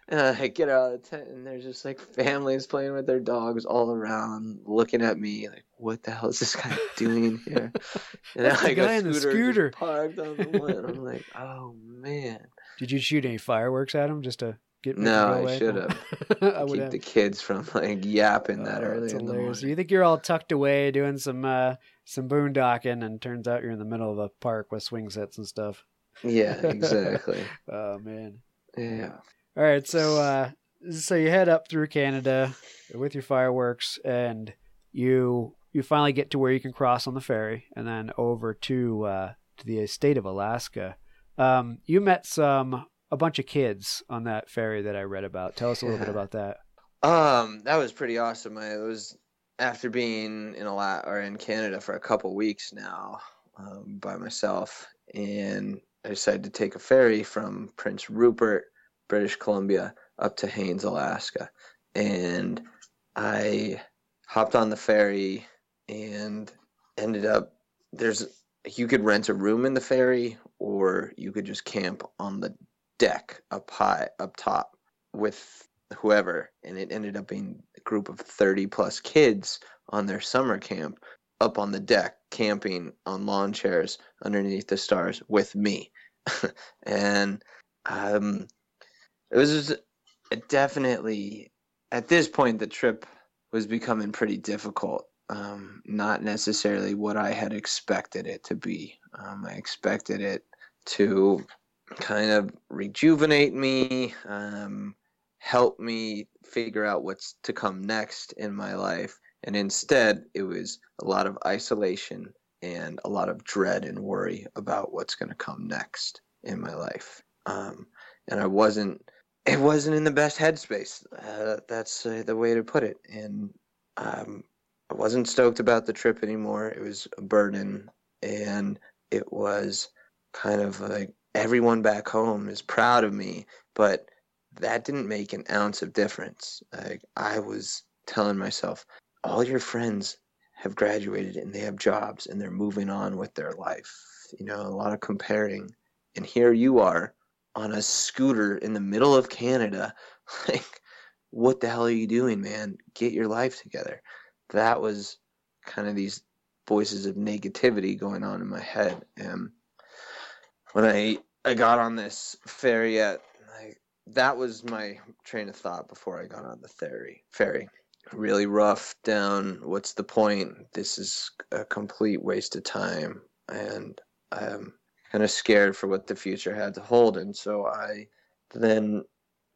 and I get out of the tent and there's just like families playing with their dogs all around, looking at me like, "What the hell is this guy doing here?" And I like guy a scooter, scooter. parked on the one. I'm like, "Oh man!" Did you shoot any fireworks at him just to get? No, I should have. I keep have. the kids from like yapping that oh, early in the morning. You think you're all tucked away doing some uh, some boondocking, and turns out you're in the middle of a park with swing sets and stuff. Yeah, exactly. oh man. Yeah. All right, so uh, so you head up through Canada with your fireworks, and you you finally get to where you can cross on the ferry, and then over to uh, to the state of Alaska. Um, you met some a bunch of kids on that ferry that I read about. Tell us a little yeah. bit about that. Um, that was pretty awesome. I was after being in a lot or in Canada for a couple weeks now um, by myself, and I decided to take a ferry from Prince Rupert, British Columbia, up to Haines, Alaska, and I hopped on the ferry and ended up there's you could rent a room in the ferry or you could just camp on the deck up high up top with whoever. And it ended up being a group of 30 plus kids on their summer camp up on the deck camping on lawn chairs underneath the stars with me. And um, it was definitely at this point the trip was becoming pretty difficult um, not necessarily what i had expected it to be um, i expected it to kind of rejuvenate me um, help me figure out what's to come next in my life And instead, it was a lot of isolation and a lot of dread and worry about what's going to come next in my life. Um, and I wasn't, it wasn't in the best headspace. Uh, that's uh, the way to put it. And um, I wasn't stoked about the trip anymore. It was a burden, and it was kind of like everyone back home is proud of me, but that didn't make an ounce of difference. Like I was telling myself, all your friends have graduated and they have jobs and they're moving on with their life. You know, a lot of comparing. And here you are on a scooter in the middle of Canada. Like, what the hell are you doing, man? Get your life together. That was kind of these voices of negativity going on in my head. And when I I got on this ferry at that was my train of thought before I got on the ferry. Ferry really rough down. What's the point? This is a complete waste of time, and I'm kind of scared for what the future had to hold. And so I then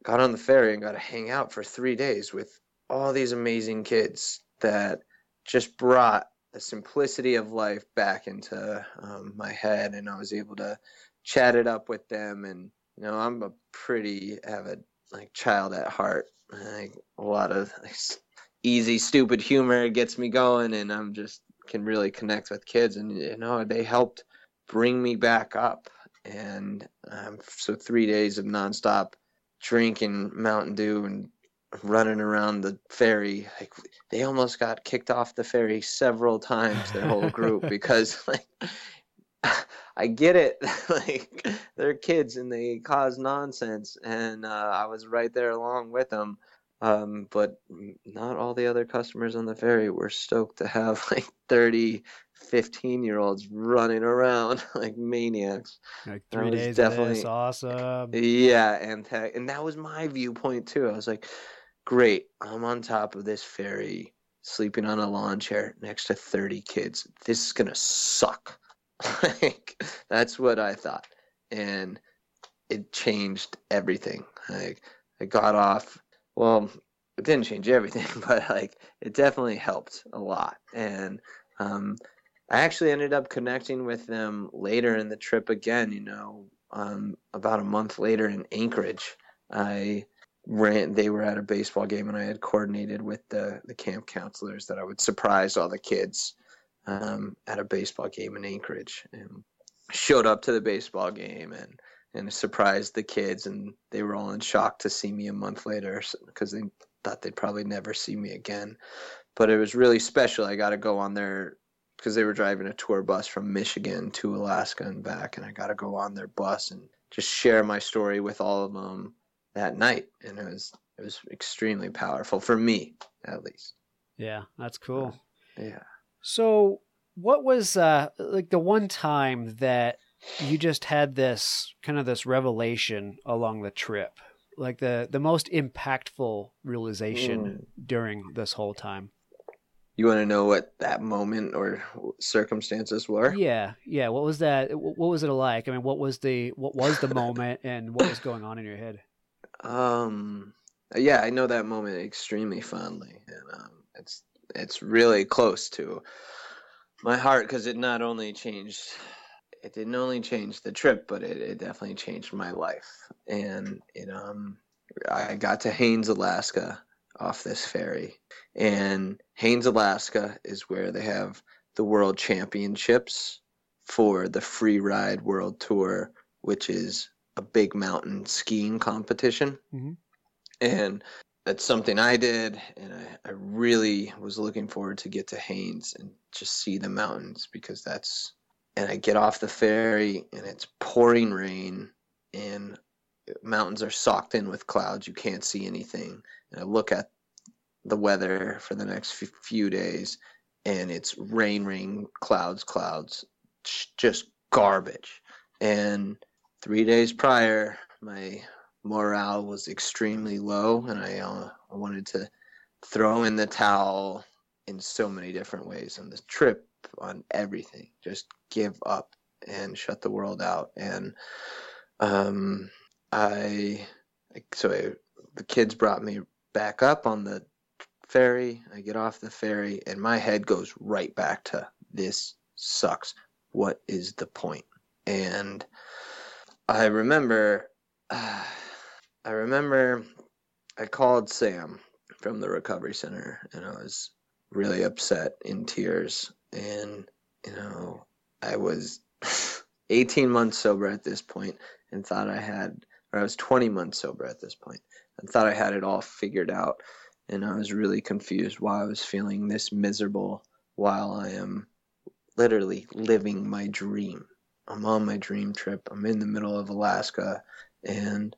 got on the ferry and got to hang out for three days with all these amazing kids that just brought the simplicity of life back into um, my head, and I was able to chat it up with them. And you know, I'm a pretty avid like child at heart. Like a lot of like, easy, stupid humor gets me going, and I'm just can really connect with kids. And you know, they helped bring me back up. And um, so three days of nonstop drinking Mountain Dew and running around the ferry. Like they almost got kicked off the ferry several times, their whole group, because like I get it. like they're kids and they cause nonsense, and uh, I was right there along with them. Um, but not all the other customers on the ferry were stoked to have like 30, 15 year olds running around like maniacs. Like three days definitely, of this, awesome. Yeah, and and that was my viewpoint too. I was like, great, I'm on top of this ferry, sleeping on a lawn chair next to 30 kids. This is gonna suck. like that's what I thought, and it changed everything. Like I got off well, it didn't change everything, but like it definitely helped a lot. And um, I actually ended up connecting with them later in the trip again. You know, um, about a month later in Anchorage, I ran. They were at a baseball game, and I had coordinated with the the camp counselors that I would surprise all the kids um, at a baseball game in Anchorage, and showed up to the baseball game and and surprised the kids, and they were all in shock to see me a month later because they thought they'd probably never see me again. But it was really special. I got to go on their because they were driving a tour bus from Michigan to Alaska and back, and I got to go on their bus and just share my story with all of them that night, and it was it was extremely powerful for me, at least. Yeah, that's cool. Uh, yeah. So, what was uh, like the one time that you just had this kind of this revelation along the trip like the the most impactful realization mm. during this whole time you want to know what that moment or circumstances were yeah yeah what was that what was it like i mean what was the what was the moment and what was going on in your head um yeah i know that moment extremely fondly and um, it's it's really close to my heart because it not only changed it didn't only change the trip, but it, it definitely changed my life. And it um I got to Haines, Alaska off this ferry. And Haines, Alaska is where they have the world championships for the free ride world tour, which is a big mountain skiing competition. Mm-hmm. And that's something I did, and I, I really was looking forward to get to Haines and just see the mountains because that's and I get off the ferry and it's pouring rain and mountains are socked in with clouds. You can't see anything. And I look at the weather for the next few days and it's rain, rain, clouds, clouds, just garbage. And three days prior, my morale was extremely low and I, uh, I wanted to throw in the towel in so many different ways on this trip on everything. Just give up and shut the world out. And um, I, so I, the kids brought me back up on the ferry. I get off the ferry, and my head goes right back to this sucks. What is the point? And I remember, uh, I remember I called Sam from the recovery center, and I was really upset in tears. And, you know, I was 18 months sober at this point and thought I had, or I was 20 months sober at this point and thought I had it all figured out. And I was really confused why I was feeling this miserable while I am literally living my dream. I'm on my dream trip. I'm in the middle of Alaska and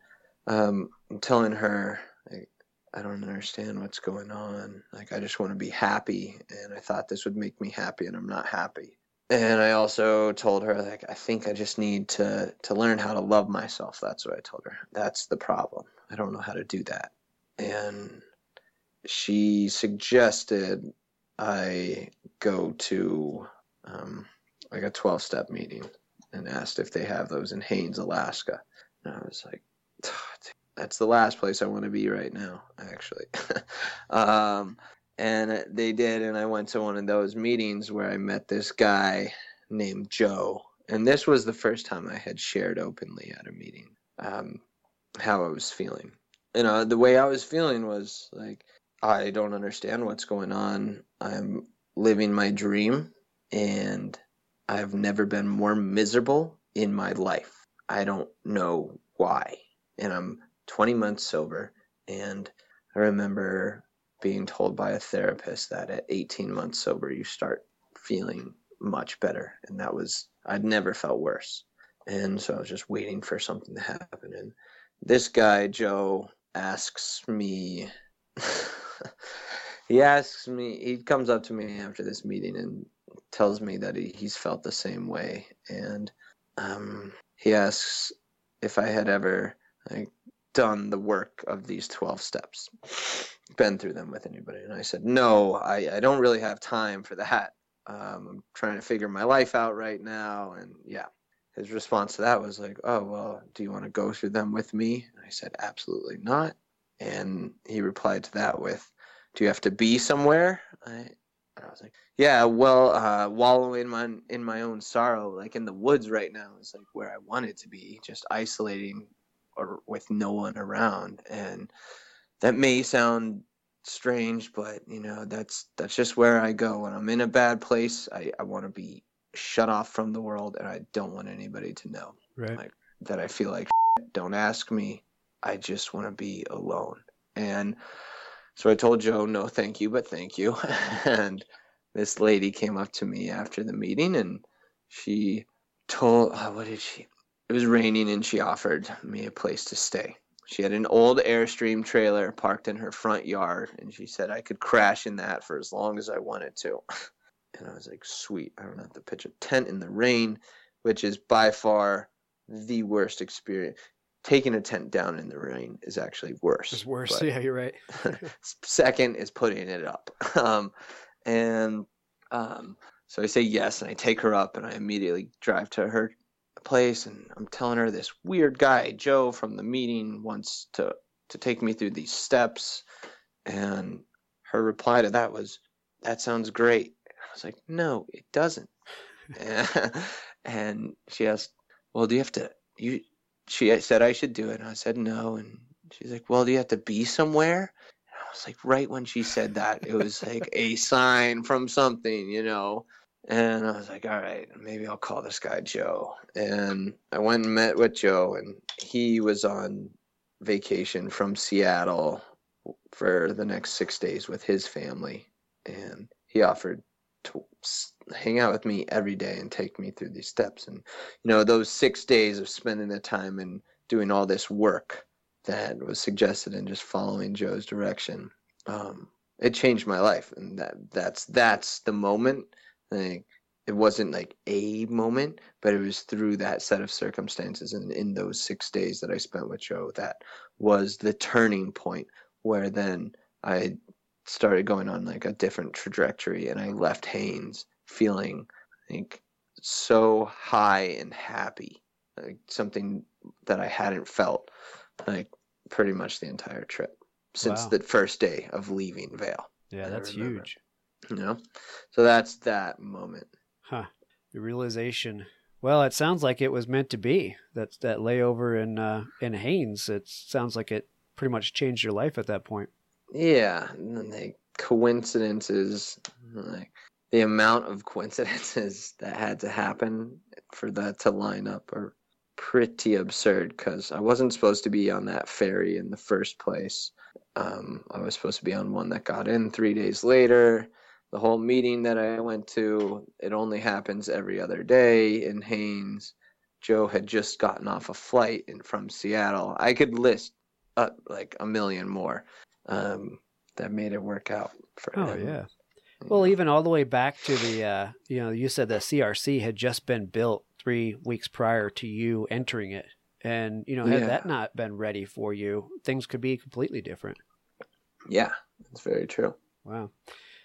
um, I'm telling her, like, I don't understand what's going on. Like, I just want to be happy. And I thought this would make me happy, and I'm not happy. And I also told her, like, I think I just need to, to learn how to love myself. That's what I told her. That's the problem. I don't know how to do that. And she suggested I go to um, like a 12 step meeting and asked if they have those in Haines, Alaska. And I was like, that's the last place I want to be right now, actually. um, and they did, and I went to one of those meetings where I met this guy named Joe. And this was the first time I had shared openly at a meeting um, how I was feeling. You know, the way I was feeling was like, I don't understand what's going on. I'm living my dream, and I've never been more miserable in my life. I don't know why. And I'm 20 months sober. And I remember being told by a therapist that at 18 months sober, you start feeling much better. And that was, I'd never felt worse. And so I was just waiting for something to happen. And this guy, Joe, asks me, he asks me, he comes up to me after this meeting and tells me that he, he's felt the same way. And um, he asks if I had ever like done the work of these 12 steps, been through them with anybody. And I said, no, I, I don't really have time for that. Um, I'm trying to figure my life out right now. And yeah, his response to that was like, oh, well, do you want to go through them with me? And I said, absolutely not. And he replied to that with, do you have to be somewhere? I was like, yeah, well, uh, wallowing my, in my own sorrow, like in the woods right now, is like where I wanted to be, just isolating or with no one around. And that may sound strange, but you know, that's that's just where I go. When I'm in a bad place, I, I want to be shut off from the world and I don't want anybody to know. Right. Like that I feel like don't ask me. I just want to be alone. And so I told Joe, no, thank you, but thank you. and this lady came up to me after the meeting and she told, uh, what did she? It was raining and she offered me a place to stay. She had an old Airstream trailer parked in her front yard and she said I could crash in that for as long as I wanted to. And I was like, sweet, I don't have to pitch a tent in the rain, which is by far the worst experience. Taking a tent down in the rain is actually worse. It's worse. But, yeah, you're right. second is putting it up. Um, and um, so I say yes, and I take her up, and I immediately drive to her place, and I'm telling her this weird guy, Joe, from the meeting, wants to to take me through these steps, and her reply to that was, "That sounds great." I was like, "No, it doesn't." and she asked, "Well, do you have to you?" She said I should do it, and I said no, and she's like, "Well, do you have to be somewhere?" And I was like, right when she said that, it was like a sign from something, you know. And I was like, all right, maybe I'll call this guy Joe. And I went and met with Joe, and he was on vacation from Seattle for the next six days with his family. And he offered to hang out with me every day and take me through these steps. And, you know, those six days of spending the time and doing all this work that was suggested and just following Joe's direction. Um, it changed my life, and that that's that's the moment. Like it wasn't like a moment, but it was through that set of circumstances and in those six days that I spent with Joe that was the turning point where then I started going on like a different trajectory, and I left Haines feeling like so high and happy, like something that I hadn't felt like pretty much the entire trip since wow. the first day of leaving Vail. Yeah, that's huge. You know, so that's that moment. Huh. The realization. Well, it sounds like it was meant to be. That that layover in uh, in Haines. It sounds like it pretty much changed your life at that point. Yeah, and then the coincidences, like the amount of coincidences that had to happen for that to line up are pretty absurd because I wasn't supposed to be on that ferry in the first place. Um, I was supposed to be on one that got in three days later. The whole meeting that I went to, it only happens every other day in Haines. Joe had just gotten off a flight in, from Seattle. I could list like a million more um, that made it work out for Oh him. yeah. Well, even all the way back to the, uh, you know, you said the CRC had just been built three weeks prior to you entering it, and you know, had Yeah. that not been ready for you, things could be completely different. Yeah, that's very true. Wow.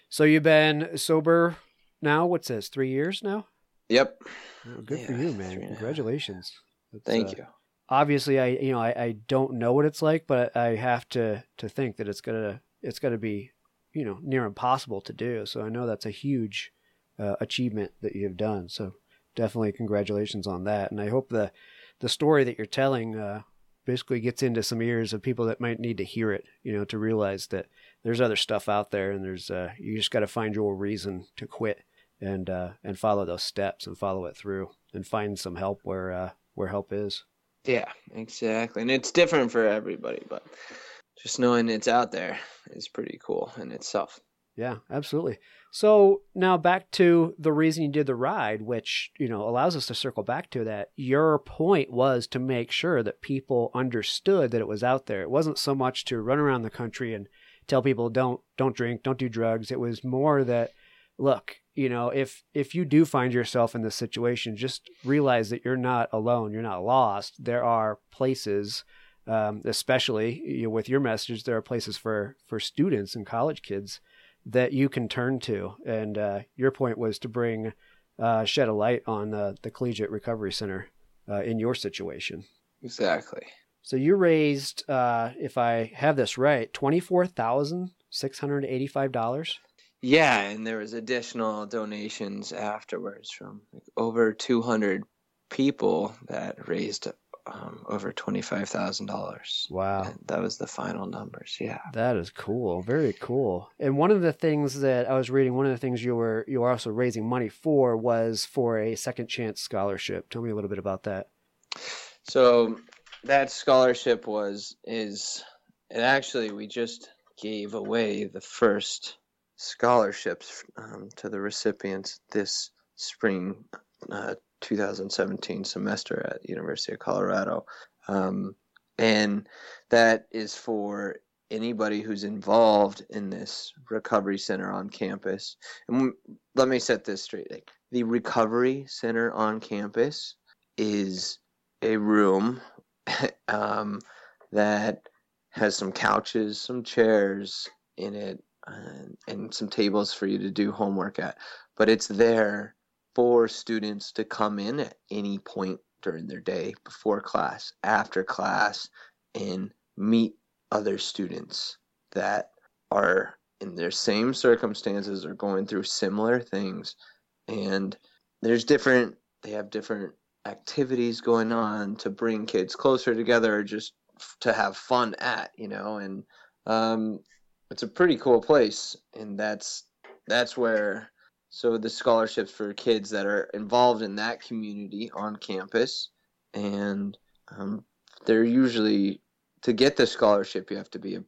So you've been sober now. What's this? Three years now. Yep. Oh, good for you, man. and a half. Congratulations. That's, Thank uh, you. Obviously, I you know I, I don't know what it's like, but I have to to think that it's gonna it's gonna be you know near impossible to do. So I know that's a huge uh, achievement that you have done. So definitely congratulations on that. And I hope the the story that you're telling uh, basically gets into some ears of people that might need to hear it. You know, to realize that there's other stuff out there, and there's uh, you just got to find your reason to quit and uh, and follow those steps and follow it through and find some help where uh, where help is. Yeah, exactly. And it's different for everybody, but just knowing it's out there is pretty cool in itself. Yeah, absolutely. So now back to the reason you did the ride, which, you know, allows us to circle back to that. Your point was to make sure that people understood that it was out there. It wasn't so much to run around the country and tell people don't don't drink, don't do drugs. It was more that look, you know, if if you do find yourself in this situation, just realize that you're not alone, you're not lost. There are places um, especially you know, with your message, there are places for for students and college kids that you can turn to. And uh, your point was to bring uh, shed a light on uh, the Collegiate Recovery Center uh, in your situation. Exactly. So you raised, uh, if I have this right, twenty four thousand six hundred eighty five dollars. Yeah, and there was additional donations afterwards from like over 200 people that raised um, over $25,000. Wow. And that was the final numbers. Yeah. That is cool. Very cool. And one of the things that I was reading, one of the things you were you were also raising money for was for a second chance scholarship. Tell me a little bit about that. So that scholarship was is it actually we just gave away the first scholarships um, to the recipients this spring uh, 2017 semester at University of Colorado, um, and that is for anybody who's involved in this recovery center on campus. And let me set this straight: like, the recovery center on campus is a room um, that has some couches, some chairs in it, and, and some tables for you to do homework at. But it's there for students to come in at any point during their day, before class, after class, and meet other students that are in their same circumstances or going through similar things. And there's different, they have different activities going on to bring kids closer together or just to have fun at you know and um, it's a pretty cool place and that's that's where so the scholarships for kids that are involved in that community on campus and um, they're usually to get the scholarship you have to be a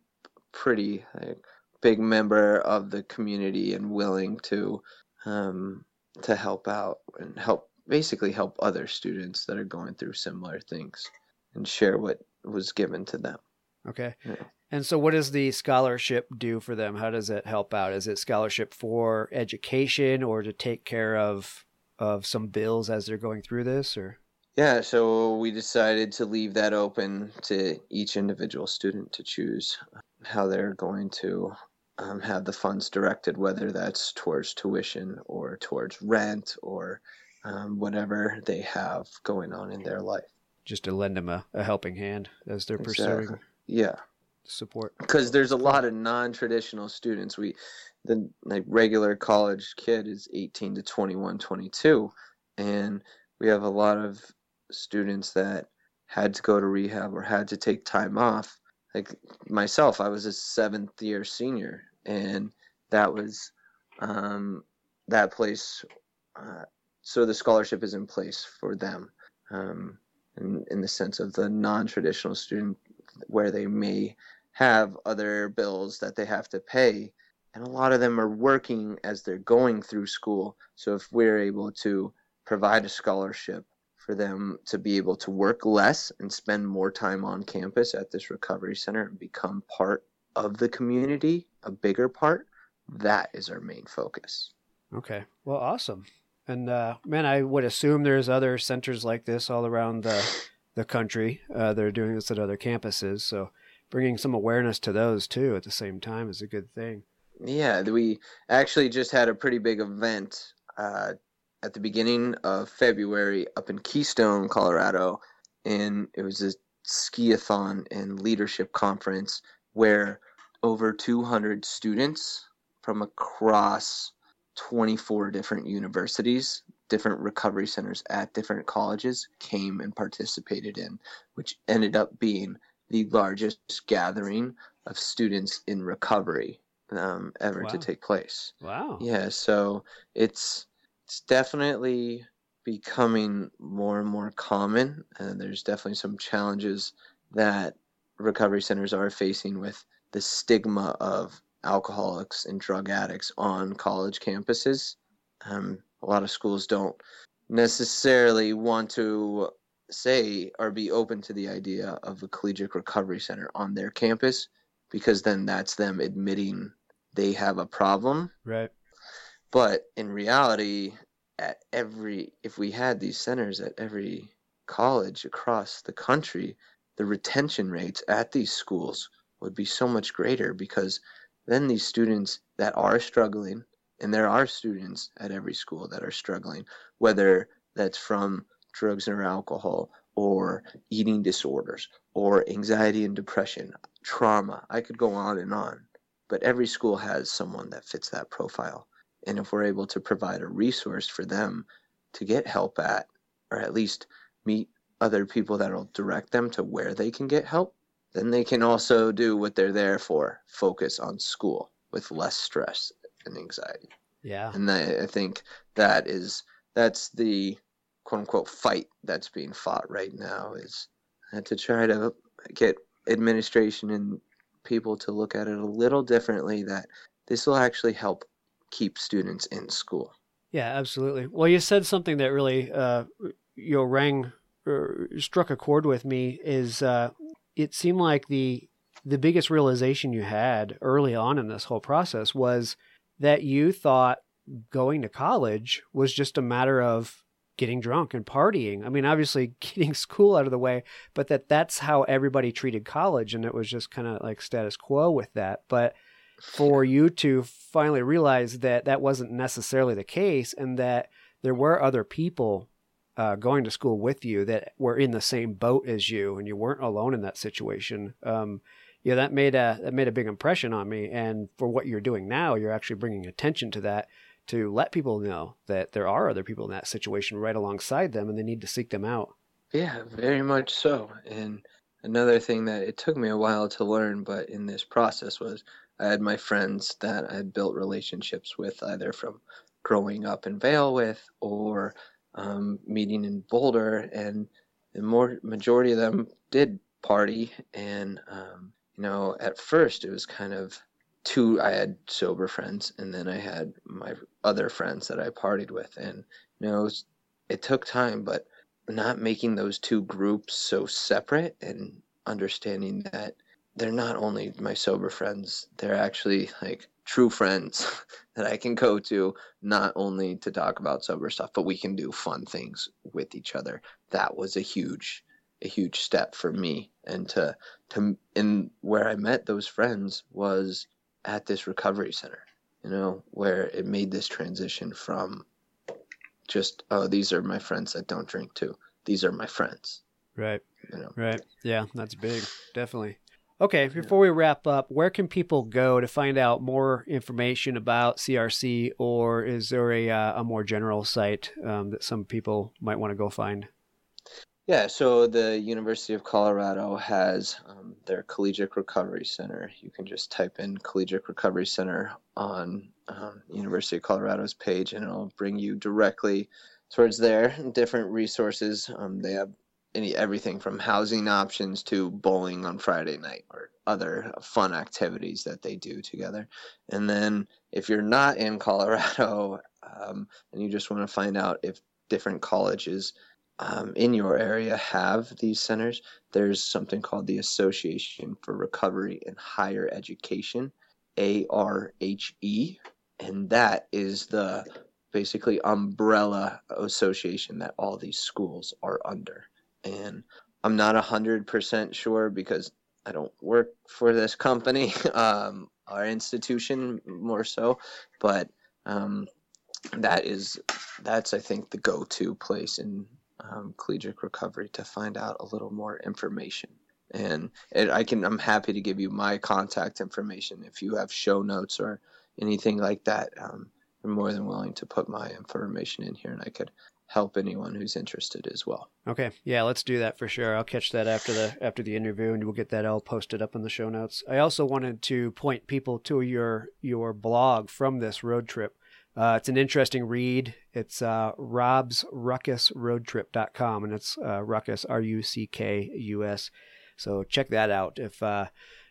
pretty like, big member of the community and willing to um, to help out and help basically help other students that are going through similar things and share what was given to them. Okay. Yeah. And so, what does the scholarship do for them? How does it help out? Is it scholarship for education or to take care of of some bills as they're going through this? Or Yeah, so we decided to leave that open to each individual student to choose how they're going to um, have the funds directed, whether that's towards tuition or towards rent or um, whatever they have going on in their life. just to lend them a, a helping hand as they're pursuing. Yeah. Support. Because there's a lot of non-traditional students. We the like regular college kid is 18 to 21 22 and we have a lot of students that had to go to rehab or had to take time off. Like myself i was a seventh year senior. And that was um, that place uh, so the scholarship is in place for them um, in, in the sense of the non-traditional student where they may have other bills that they have to pay and a lot of them are working as they're going through school so if we're able to provide a scholarship for them to be able to work less and spend more time on campus at this recovery center and become part of the community a bigger part that is our main focus okay well awesome and uh, man, I would assume there's other centers like this all around the the country. Uh, that are doing this at other campuses. So bringing some awareness to those too at the same time is a good thing. Yeah, we actually just had a pretty big event uh, at the beginning of February up in Keystone, Colorado, and it was a skiathon and leadership conference where over 200 students from across 24 different universities, different recovery centers at different colleges came and participated in, which ended up being the largest gathering of students in recovery um, ever wow. to take place. Wow. Yeah, so it's it's definitely becoming more and more common, and there's definitely some challenges that recovery centers are facing with the stigma of alcoholics and drug addicts on college campuses. Um, a lot of schools don't necessarily want to say or be open to the idea of a collegiate recovery center on their campus because then that's them admitting they have a problem. Right. But in reality, at every if we had these centers at every college across the country, the retention rates at these schools would be so much greater because then these students that are struggling, and there are students at every school that are struggling, whether that's from drugs or alcohol or eating disorders or anxiety and depression, trauma. I could go on and on, but every school has someone that fits that profile. And if we're able to provide a resource for them to get help at, or at least meet other people that'll direct them to where they can get help, then they can also do what they're there for focus on school with less stress and anxiety yeah and I, I think that is that's the quote unquote fight that's being fought right now is to try to get administration and people to look at it a little differently that this will actually help keep students in school. Yeah absolutely. Well you said something that really uh, you know rang or struck a chord with me is uh, it seemed like the the biggest realization you had early on in this whole process was that you thought going to college was just a matter of getting drunk and partying. I mean, obviously getting school out of the way, but that that's how everybody treated college and it was just kind of like status quo with that. But for you to finally realize that that wasn't necessarily the case and that there were other people uh, going to school with you that were in the same boat as you and you weren't alone in that situation. Um, yeah, that made a that made a big impression on me. And for what you're doing now, you're actually bringing attention to that to let people know that there are other people in that situation right alongside them, and they need to seek them out. Yeah, very much so. And another thing that it took me a while to learn, but in this process was I had my friends that I had built relationships with, either from growing up in Vail with or um, meeting in Boulder, and the more majority of them did party. And um, you know, at first it was kind of two. I had sober friends, and then I had my other friends that I partied with, and you know, it, was, it took time, but not making those two groups so separate and understanding that they're not only my sober friends, they're actually like true friends that I can go to not only to talk about sober stuff, but we can do fun things with each other. That was a huge a huge step for me and to to and where I met those friends was at this recovery center, you know, where it made this transition from just oh these are my friends that don't drink too. These are my friends. Right. You know. Right. Yeah, that's big. Definitely. Okay, before we wrap up, where can people go to find out more information about CRC, or is there a, uh, a more general site um, that some people might want to go find? Yeah, so the University of Colorado has um, their Collegiate Recovery Center. You can just type in Collegiate Recovery Center on um, University of Colorado's page, and it'll bring you directly towards there. Different resources. Um, they have any everything from housing options to bowling on Friday night or other fun activities that they do together. And then if you're not in Colorado um, and you just want to find out if different colleges um, in your area have these centers, there's something called the Association for Recovery in Higher Education, ARHE, and that is the basically umbrella association that all these schools are under. And I'm not a hundred percent sure because I don't work for this company, um, our institution more so, but um, that is that's I think the go-to place in um, collegiate recovery to find out a little more information. And it, I can I'm happy to give you my contact information if you have show notes or anything like that. Um, I'm more than willing to put my information in here, and I could help anyone who's interested as well. Okay, yeah, let's do that for sure. I'll catch that after the after the interview, and we'll get that all posted up in the show notes. I also wanted to point people to your your blog from this road trip. Uh, it's an interesting read. It's uh, robsruckusroadtrip.com, and it's uh, ruckus R U C K U S. So check that out if uh,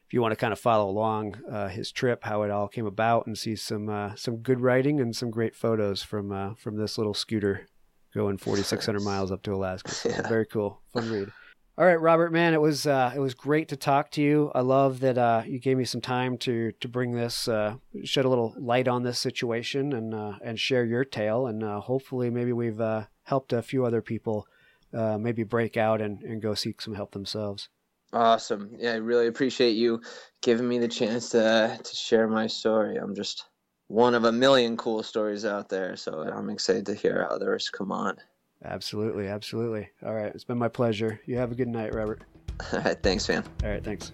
if you want to kind of follow along uh, his trip, how it all came about, and see some uh, some good writing and some great photos from uh, from this little scooter going 4,600 miles up to Alaska. So yeah. Very cool, fun read. All right, Robert, man, it was uh, it was great to talk to you. I love that uh, you gave me some time to to bring this, uh, shed a little light on this situation, and uh, and share your tale. And uh, hopefully, maybe we've uh, helped a few other people, maybe break out and, and go seek some help themselves. Awesome. Yeah, I really appreciate you giving me the chance to to share my story. I'm just one of a million cool stories out there. So I'm excited to hear others come on. Absolutely, absolutely. All right, it's been my pleasure. You have a good night, Robert. All right, thanks, man. All right, thanks.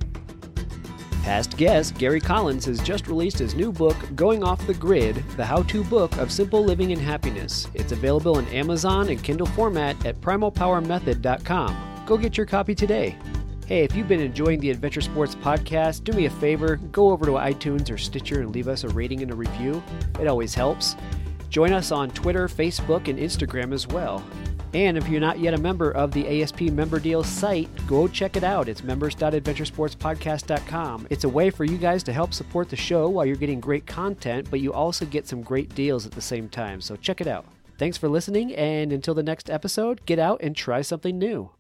Past guest Gary Collins has just released his new book, Going Off the Grid The How To Book of Simple Living and Happiness. It's available in Amazon and Kindle format at primalpowermethod.com. Go get your copy today. Hey, if you've been enjoying the Adventure Sports podcast, do me a favor, go over to iTunes or Stitcher and leave us a rating and a review. It always helps. Join us on Twitter, Facebook, and Instagram as well. And if you're not yet a member of the ASP Member Deals site, go check it out. It's members.adventuresportspodcast.com. It's a way for you guys to help support the show while you're getting great content, but you also get some great deals at the same time. So check it out. Thanks for listening, and until the next episode, get out and try something new.